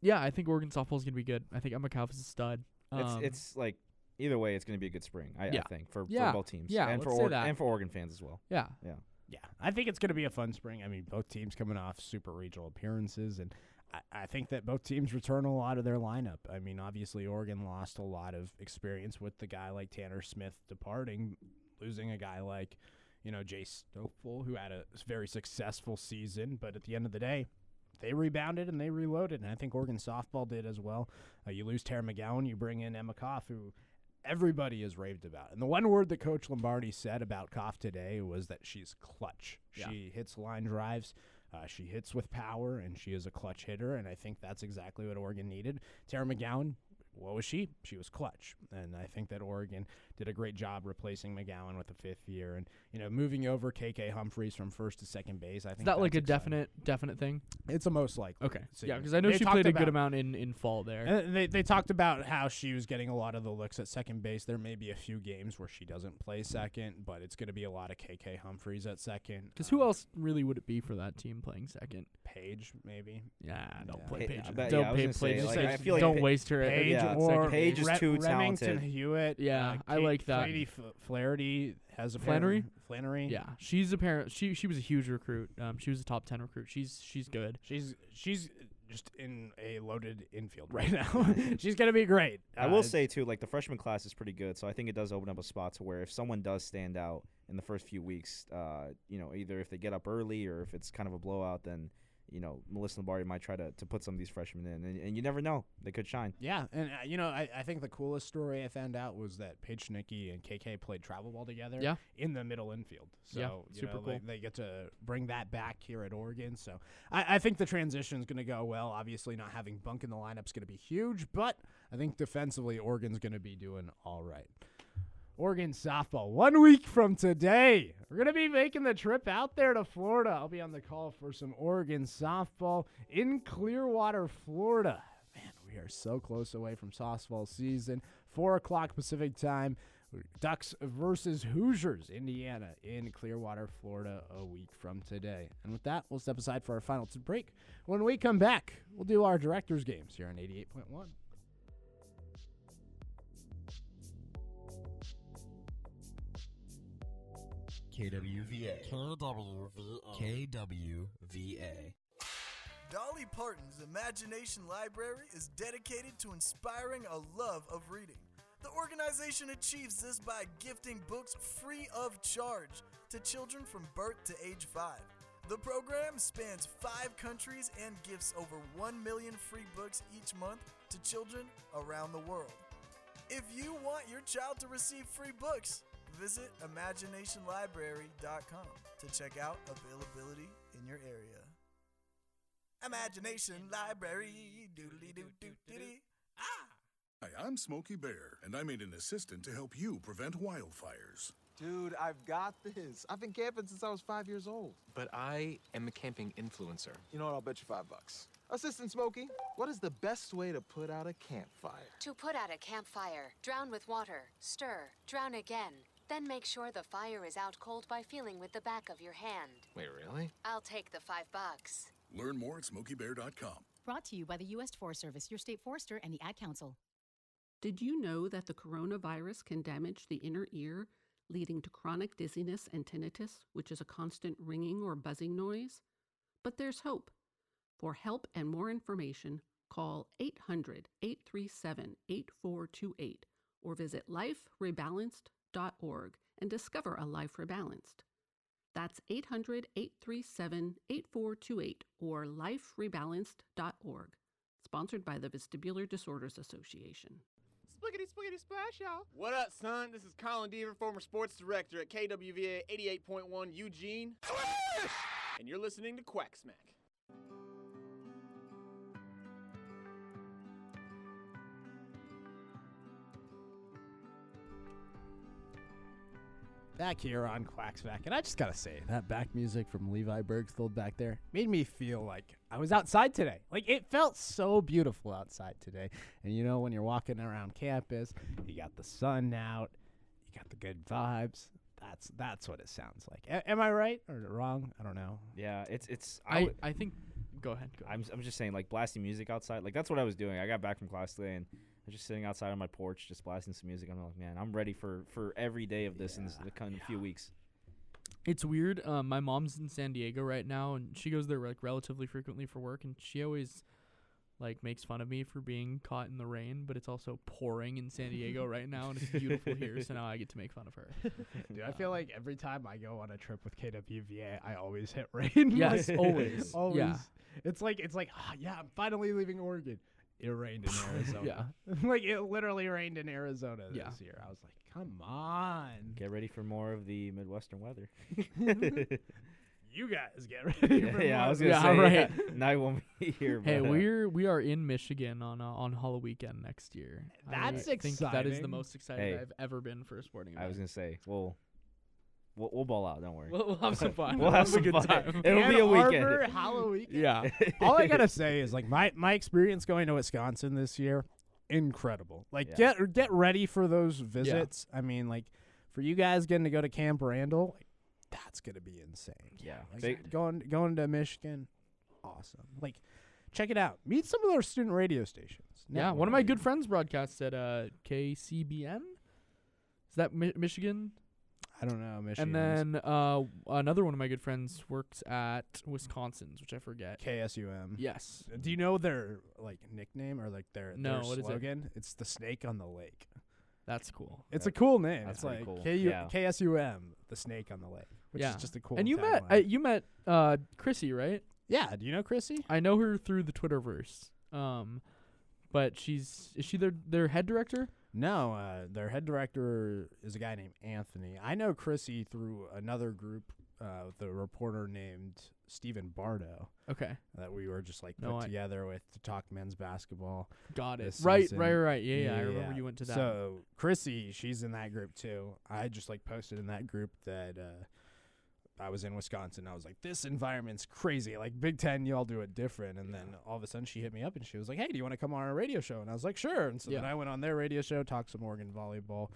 yeah, I think Oregon softball is gonna be good. I think Emma Kauf is a stud. It's Um, it's like either way, it's going to be a good spring. I, Yeah. I think for, Yeah. for both teams. Yeah, and for let's say Or- that. and for Oregon fans as well. yeah. Yeah. Yeah, I think it's going to be a fun spring. I mean, both teams coming off super regional appearances, and I, I think that both teams return a lot of their lineup. I mean, obviously, Oregon lost a lot of experience with the guy like Tanner Smith departing, losing a guy like, you know, Jay Stoffal, who had a very successful season, but at the end of the day, they rebounded and they reloaded, and I think Oregon softball did as well. Uh, you lose Terra McGowan, you bring in Emma Kauf, who everybody has raved about. And the one word that Coach Lombardi said about Kauf today was that she's clutch. Yeah. She hits line drives. Uh, she hits with power, and she is a clutch hitter, and I think that's exactly what Oregon needed. Terra McGowan, what was she? She was clutch, and I think that Oregon did a great job replacing McGowan with the fifth year, and you know moving over KK Humphreys from first to second base. I think Is that like a exciting. definite definite thing? It's a most likely. Okay. So, yeah, because I know they she talked played a good amount in, in fall there. and they they talked about how she was getting a lot of the looks at second base. There may be a few games where she doesn't play second, but it's going to be a lot of KK Humphreys at second. Because who Um, else really would it be for that team playing second? Paige maybe. Yeah, don't Yeah. play Hey, Paige. I bet- don't yeah, pay gonna say, Paige. like, Just I feel like don't Pa- waste her. Paige yeah, or second Paige base. is Re- too Remington talented. Hewitt. Yeah, uh, I Kate- like that. Katie F- Flaherty has a Flannery? Flannery. Yeah, she's a parent. She she was a huge recruit. Um, she was a top ten recruit. She's she's good. she's she's just in a loaded infield right now. she's gonna be great. I Uh, will say too, like the freshman class is pretty good, so I think it does open up a spot to where if someone does stand out in the first few weeks, uh, you know, either if they get up early or if it's kind of a blowout, then you know Melissa Lombardi might try to, to put some of these freshmen in, and, and you never know, they could shine. Yeah, and uh, you know, I, I think the coolest story I found out was that Paige Sinicki and KK played travel ball together. Yeah. in the middle infield. So Yeah, you super know, they- They, get to bring that back here at Oregon. So I, I think the transition is going to go well. Obviously, not having Bunk in the lineup is going to be huge, but I think defensively Oregon's going to be doing all right. Oregon softball. One week from today, we're going to be making the trip out there to Florida. I'll be on the call for some Oregon softball in Clearwater, Florida. Man, we are so close away from softball season. 4 o'clock Pacific time. Ducks versus Hoosiers, Indiana, in Clearwater, Florida, a week from today. And with that, we'll step aside for our final break. When we come back, we'll do our director's games here on 88.1. KWVA. KWVA. KWVA. Dolly Parton's Imagination Library is dedicated to inspiring a love of reading. The organization achieves this by gifting books free of charge to children from birth to age 5. The program spans five countries and gifts over 1 million free books each month to children around the world. If you want your child to receive free books, visit imaginationlibrary.com to check out availability in your area. Imagination Library, doodly doo doo diddy. Ah! Hi, I'm Smokey Bear, and I made an assistant to help you prevent wildfires. Dude, I've got this. I've been camping since I was five years old. But I am a camping influencer. You know what? I'll bet you five bucks. Assistant Smokey, what is the best way to put out a campfire? To put out a campfire, drown with water, stir, drown again. Then make sure the fire is out cold by feeling with the back of your hand. Wait, really? I'll take the five bucks. Learn more at smokeybear.com. Brought to you by the U.S. Forest Service, your state forester, and the Ad Council. Did you know that the coronavirus can damage the inner ear, leading to chronic dizziness and tinnitus, which is a constant ringing or buzzing noise? But there's hope. For help and more information, call 800 837 8428 or visit liferebalanced.org and discover a life rebalanced. That's 800 837 8428 or liferebalanced.org. Sponsored by the Vestibular Disorders Association. Spliggity spliggity splash, y'all. What up, son? This is Colin Deaver, former sports director at KWVA 88.1 Eugene. and you're listening to Quack Smack. Back here on Quack Smack, and I just gotta say that back music from Levi Bergsthold back there made me feel like I was outside today. Like it felt so beautiful outside today. And you know, when you're walking around campus, you got the sun out, you got the good vibes. That's that's what it sounds like. A- am I right or wrong? I don't know. Yeah, it's it's. I, would- I think. Go ahead. Go I'm I'm just saying like blasting music outside. Like that's what I was doing. I got back from class today and I was just sitting outside on my porch just blasting some music. I'm like, man, I'm ready for for every day of this in this, the coming few weeks. It's weird. Um, my mom's in San Diego right now, and she goes there like relatively frequently for work, and she always like makes fun of me for being caught in the rain. But it's also pouring in San Diego right now, and it's beautiful here, so now I get to make fun of her. Dude, I feel like every time I go on a trip with KWVA, I always hit rain. Yes, Like, always. always. Yeah. It's like it's like ah, yeah, I'm finally leaving Oregon. It rained in Arizona. Yeah. like it literally rained in Arizona this Yeah. year. I was like, come on. Get ready for more of the Midwestern weather. You guys get ready. yeah, for yeah, I was of gonna this. say. right. Yeah, now I won't be here. Hey, but, uh, we're we are in Michigan on uh, on Halloween weekend next year. That's I think that is the most excited Hey. I've ever been for a sporting event. I was gonna say, well, we'll, we'll ball out. Don't worry. We'll- we'll have some fun. we'll We'll have have a some good fun. time. It'll be a weekend. Arbor, Halloween. yeah. All I gotta say is like my my experience going to Wisconsin this year, incredible. Like Yeah. get get ready for those visits. I mean, like for you guys getting to go to Camp Randall, like, that's gonna be insane. Yeah, Like, they- going going to Michigan, awesome. Like check it out. Meet some of our student radio stations. Yeah, one of my good friends broadcasts at uh, KCBN. Is that Mi- Michigan? I don't know Michigan. And then uh, another one of my good friends works at Wisconsin's, which I forget. KSUM. Yes. Do you know their like nickname or like their, No, their what is it? slogan? It's the snake on the lake. That's cool. It's That- a cool name. that's It's like cool. KU, Yeah. KSUM, the snake on the lake, which yeah. is just a cool. And you met uh, you met uh, Chrissy, right? yeah. Do you know Chrissy? I know her through the Twitterverse. Um, but she's is she their their head director? No, uh, their head director is a guy named Anthony. I know Chrissy through another group uh, with a reporter named Stephen Bardo. Okay. That we were just like No, put I- together with to talk men's basketball. Got it. Right, season. right, right. Yeah, yeah, I remember you went to that. So Chrissy, she's in that group too. I just like posted in that group that uh, I was in Wisconsin. I was like, this environment's crazy. Like Big Ten, y'all do it different. And then all of a sudden, she hit me up and she was like, hey, do you want to come on our radio show? And I was like, sure. And so then I went on their radio show, talked some Oregon volleyball,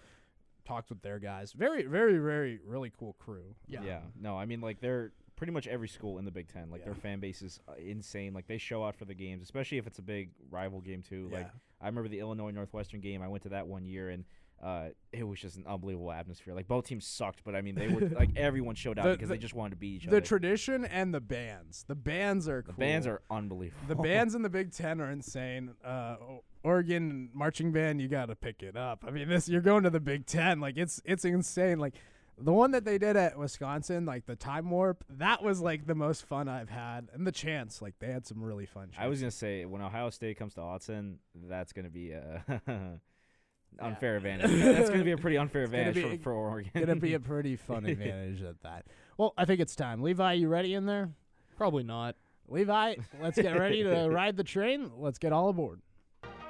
talked with their guys. Very, very, very, really cool crew. Yeah. No, I mean like they're pretty much every school in the Big Ten. Like their fan base is uh, insane. Like they show out for the games, especially if it's a big rival game too. Like Yeah. I remember the Illinois Northwestern game. I went to that one year and. Uh, it was just an unbelievable atmosphere. Like both teams sucked, but I mean they were like everyone showed out The- because the- they just wanted to beat each the other. The tradition and the bands. The bands are The bands are unbelievable. The bands in the Big Ten are insane. Uh, Oregon marching band, you got to pick it up. I mean, this you're going to the Big Ten, like it's it's insane. Like the one that they did at Wisconsin, like the time warp, that was like the most fun I've had, and the chance, like they had some really fun. I was gonna say when Ohio State comes to Autzen, that's gonna be a unfair advantage. that's gonna be a pretty unfair It's gonna advantage be- for, for Oregon. Gonna be a pretty fun advantage at that. Well, I think it's time. Levi, you ready in there? Probably not. Levi, let's get ready to ride the train. Let's get all aboard.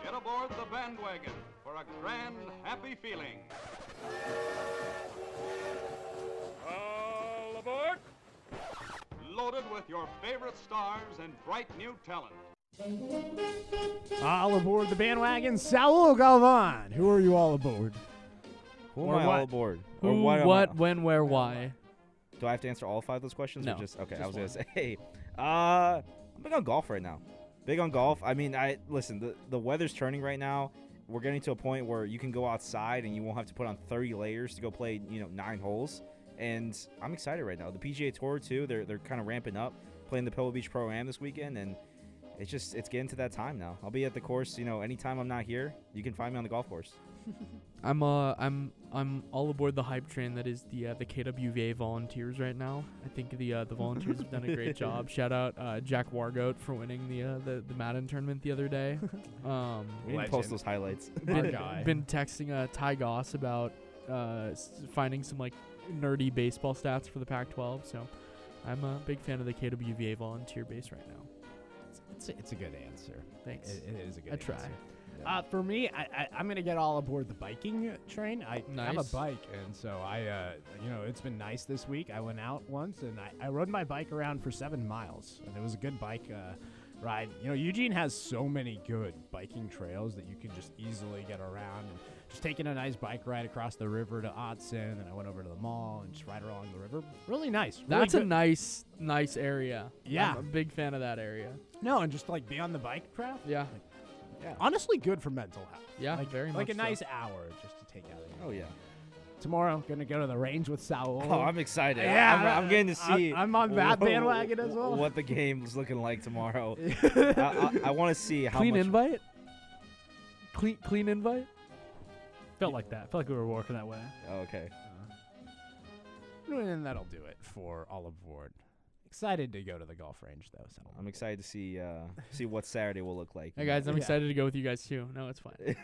Get aboard the bandwagon for a grand, happy feeling. All aboard! Loaded with your favorite stars and bright new talent. All aboard the bandwagon, Saul Galvan. Who are you all aboard? Who am Or I what? all aboard? Who, Or what, am I- what, when, where, why? Do I have to answer all five of those questions? No, Or just okay. I just was one. gonna say, uh, I'm big on golf right now. Big on golf. I mean, I listen. The the weather's turning right now. We're getting to a point where you can go outside and you won't have to put on 30 layers to go play, you know, nine holes. And I'm excited right now. The PGA Tour too. They're they're kind of ramping up, playing the Pebble Beach Pro Am this weekend, and it's just it's getting to that time now. I'll be at the course. You know, anytime I'm not here, you can find me on the golf course. I'm uh I'm I'm all aboard the hype train that is the uh, the KWVA volunteers right now. I think the uh, the volunteers have done a great job. Shout out uh, Jack Wargoat for winning the uh, the the Madden tournament the other day. Um, We didn't post those highlights. Been, guy. been texting uh, Ty Goss about uh, s- finding some like nerdy baseball stats for the Pac-12. So I'm a big fan of the KWVA volunteer base right now. It's a, it's a good answer. Thanks. It, it is a good answer. I try. answer. Uh, for me, I, I, I'm gonna get all aboard the biking train. I have a bike, and so I, uh, you know, it's been nice this week. I went out once, and I, I rode my bike around for seven miles, and it was a good bike uh, ride. You know, Eugene has so many good biking trails that you can just easily get around. And just taking a nice bike ride across the river to Autzen, and I went over to the mall and just ride along the river. Really nice. really That's a nice nice area. Yeah. I'm a big fan of that area. No, and just like be on the bike craft. Yeah. Yeah. Honestly, good for mental health. Yeah, like, very like much a so. nice hour just to take out. of Oh yeah. Tomorrow, I'm gonna go to the range with Saul. Oh, I'm excited. Yeah, I'm, I'm getting to I'm- see. I'm on that bandwagon as well. What the game's looking like tomorrow. I, I, want to see how Clean much. invite. Clean clean invite. Felt like that. Felt like we were working that way. Oh, okay. Uh, and that'll do it for all aboard. Excited to go to the golf range though. So I'm excited to see uh, see what Saturday will look like. Hey guys, I'm Yeah. excited to go with you guys too. No, it's fine.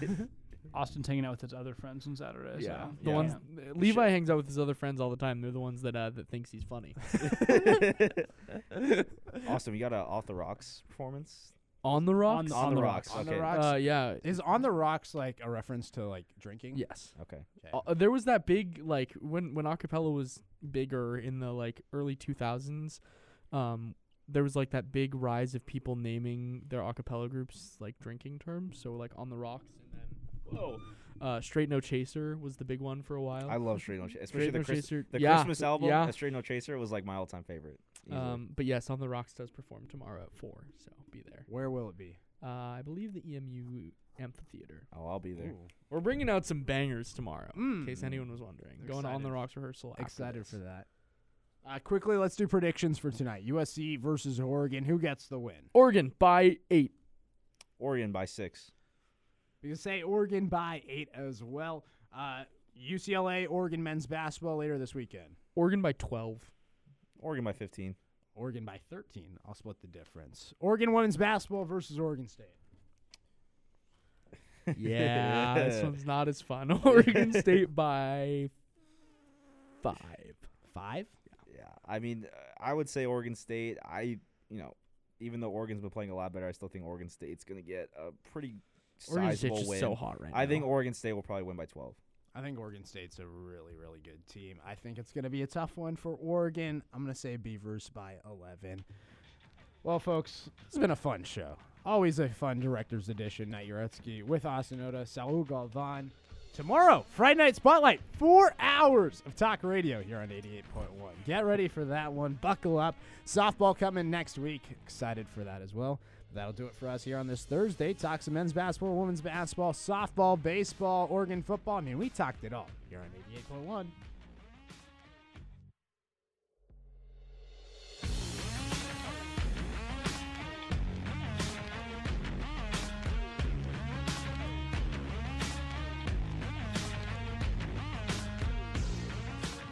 Austin's hanging out with his other friends on Saturday. yeah, so. the ones Levi hangs out with his other friends all the time. They're the ones that uh, that thinks he's funny. awesome. You got a off the rocks performance. On the rocks. On the rocks. On okay. the rocks. Uh, yeah. Is on the rocks like a reference to like drinking? Yes. Okay. Uh, there was that big like when when acapella was bigger in the like early 2000s. Um, there was like that big rise of people naming their acapella groups like drinking terms. So like on the rocks and then whoa, uh, straight no chaser was the big one for a while. I love Straight No Chaser, especially Straight the, No Chris- Chaser. the Yeah, Christmas album. Yeah. Straight No Chaser was like my all time favorite. Easily. Um, but yes, on the rocks does perform tomorrow at four, so be there. Where will it be? Uh, I believe the EMU amphitheater. oh, I'll be there. We're bringing out some bangers tomorrow, in case Mm. anyone was wondering. Going on Excited. the rocks rehearsal. after Excited this. for that. Uh, quickly, let's do predictions for tonight. USC versus Oregon. Who gets the win? Oregon by eight. Oregon by six. We can say Oregon by eight as well. Uh, UCLA, Oregon men's basketball later this weekend. Oregon by twelve. Oregon by 15. Oregon by 13. I'll split the difference. Oregon women's basketball versus Oregon State. Yeah, this one's not as fun. Oregon State by five. Five? Yeah. I mean, uh, I would say Oregon State. I, you know, even though Oregon's been playing a lot better, I still think Oregon State's going to get a pretty Oregon State's sizable just win. so hot right I think. Oregon State will probably win by 12. I think Oregon State's a really, really good team. I think it's going to be a tough one for Oregon. I'm going to say Beavers by 11. Well, folks, it's been a fun show. Always a fun director's edition, Night Uretsky with Austin Oda, Saul Galvan. Tomorrow, Friday Night Spotlight, four hours of talk radio here on 88.1. Get ready for that one. Buckle up. Softball coming next week. Excited for that as well. That'll do it for us here on this Thursday. Talk some men's basketball, women's basketball, softball, baseball, Oregon football. I mean, we talked it all here on 88.1.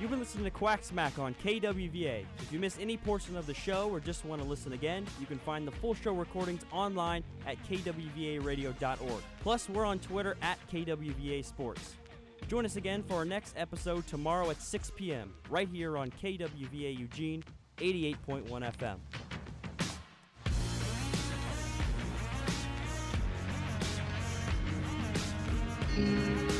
You've been listening to Quack Smack on KWVA. If you miss any portion of the show or just want to listen again, you can find the full show recordings online at kwvaradio.org. Plus, we're on Twitter at KWVA Sports. Join us again for our next episode tomorrow at 6 p.m. right here on KWVA Eugene 88.1 FM. Mm-hmm.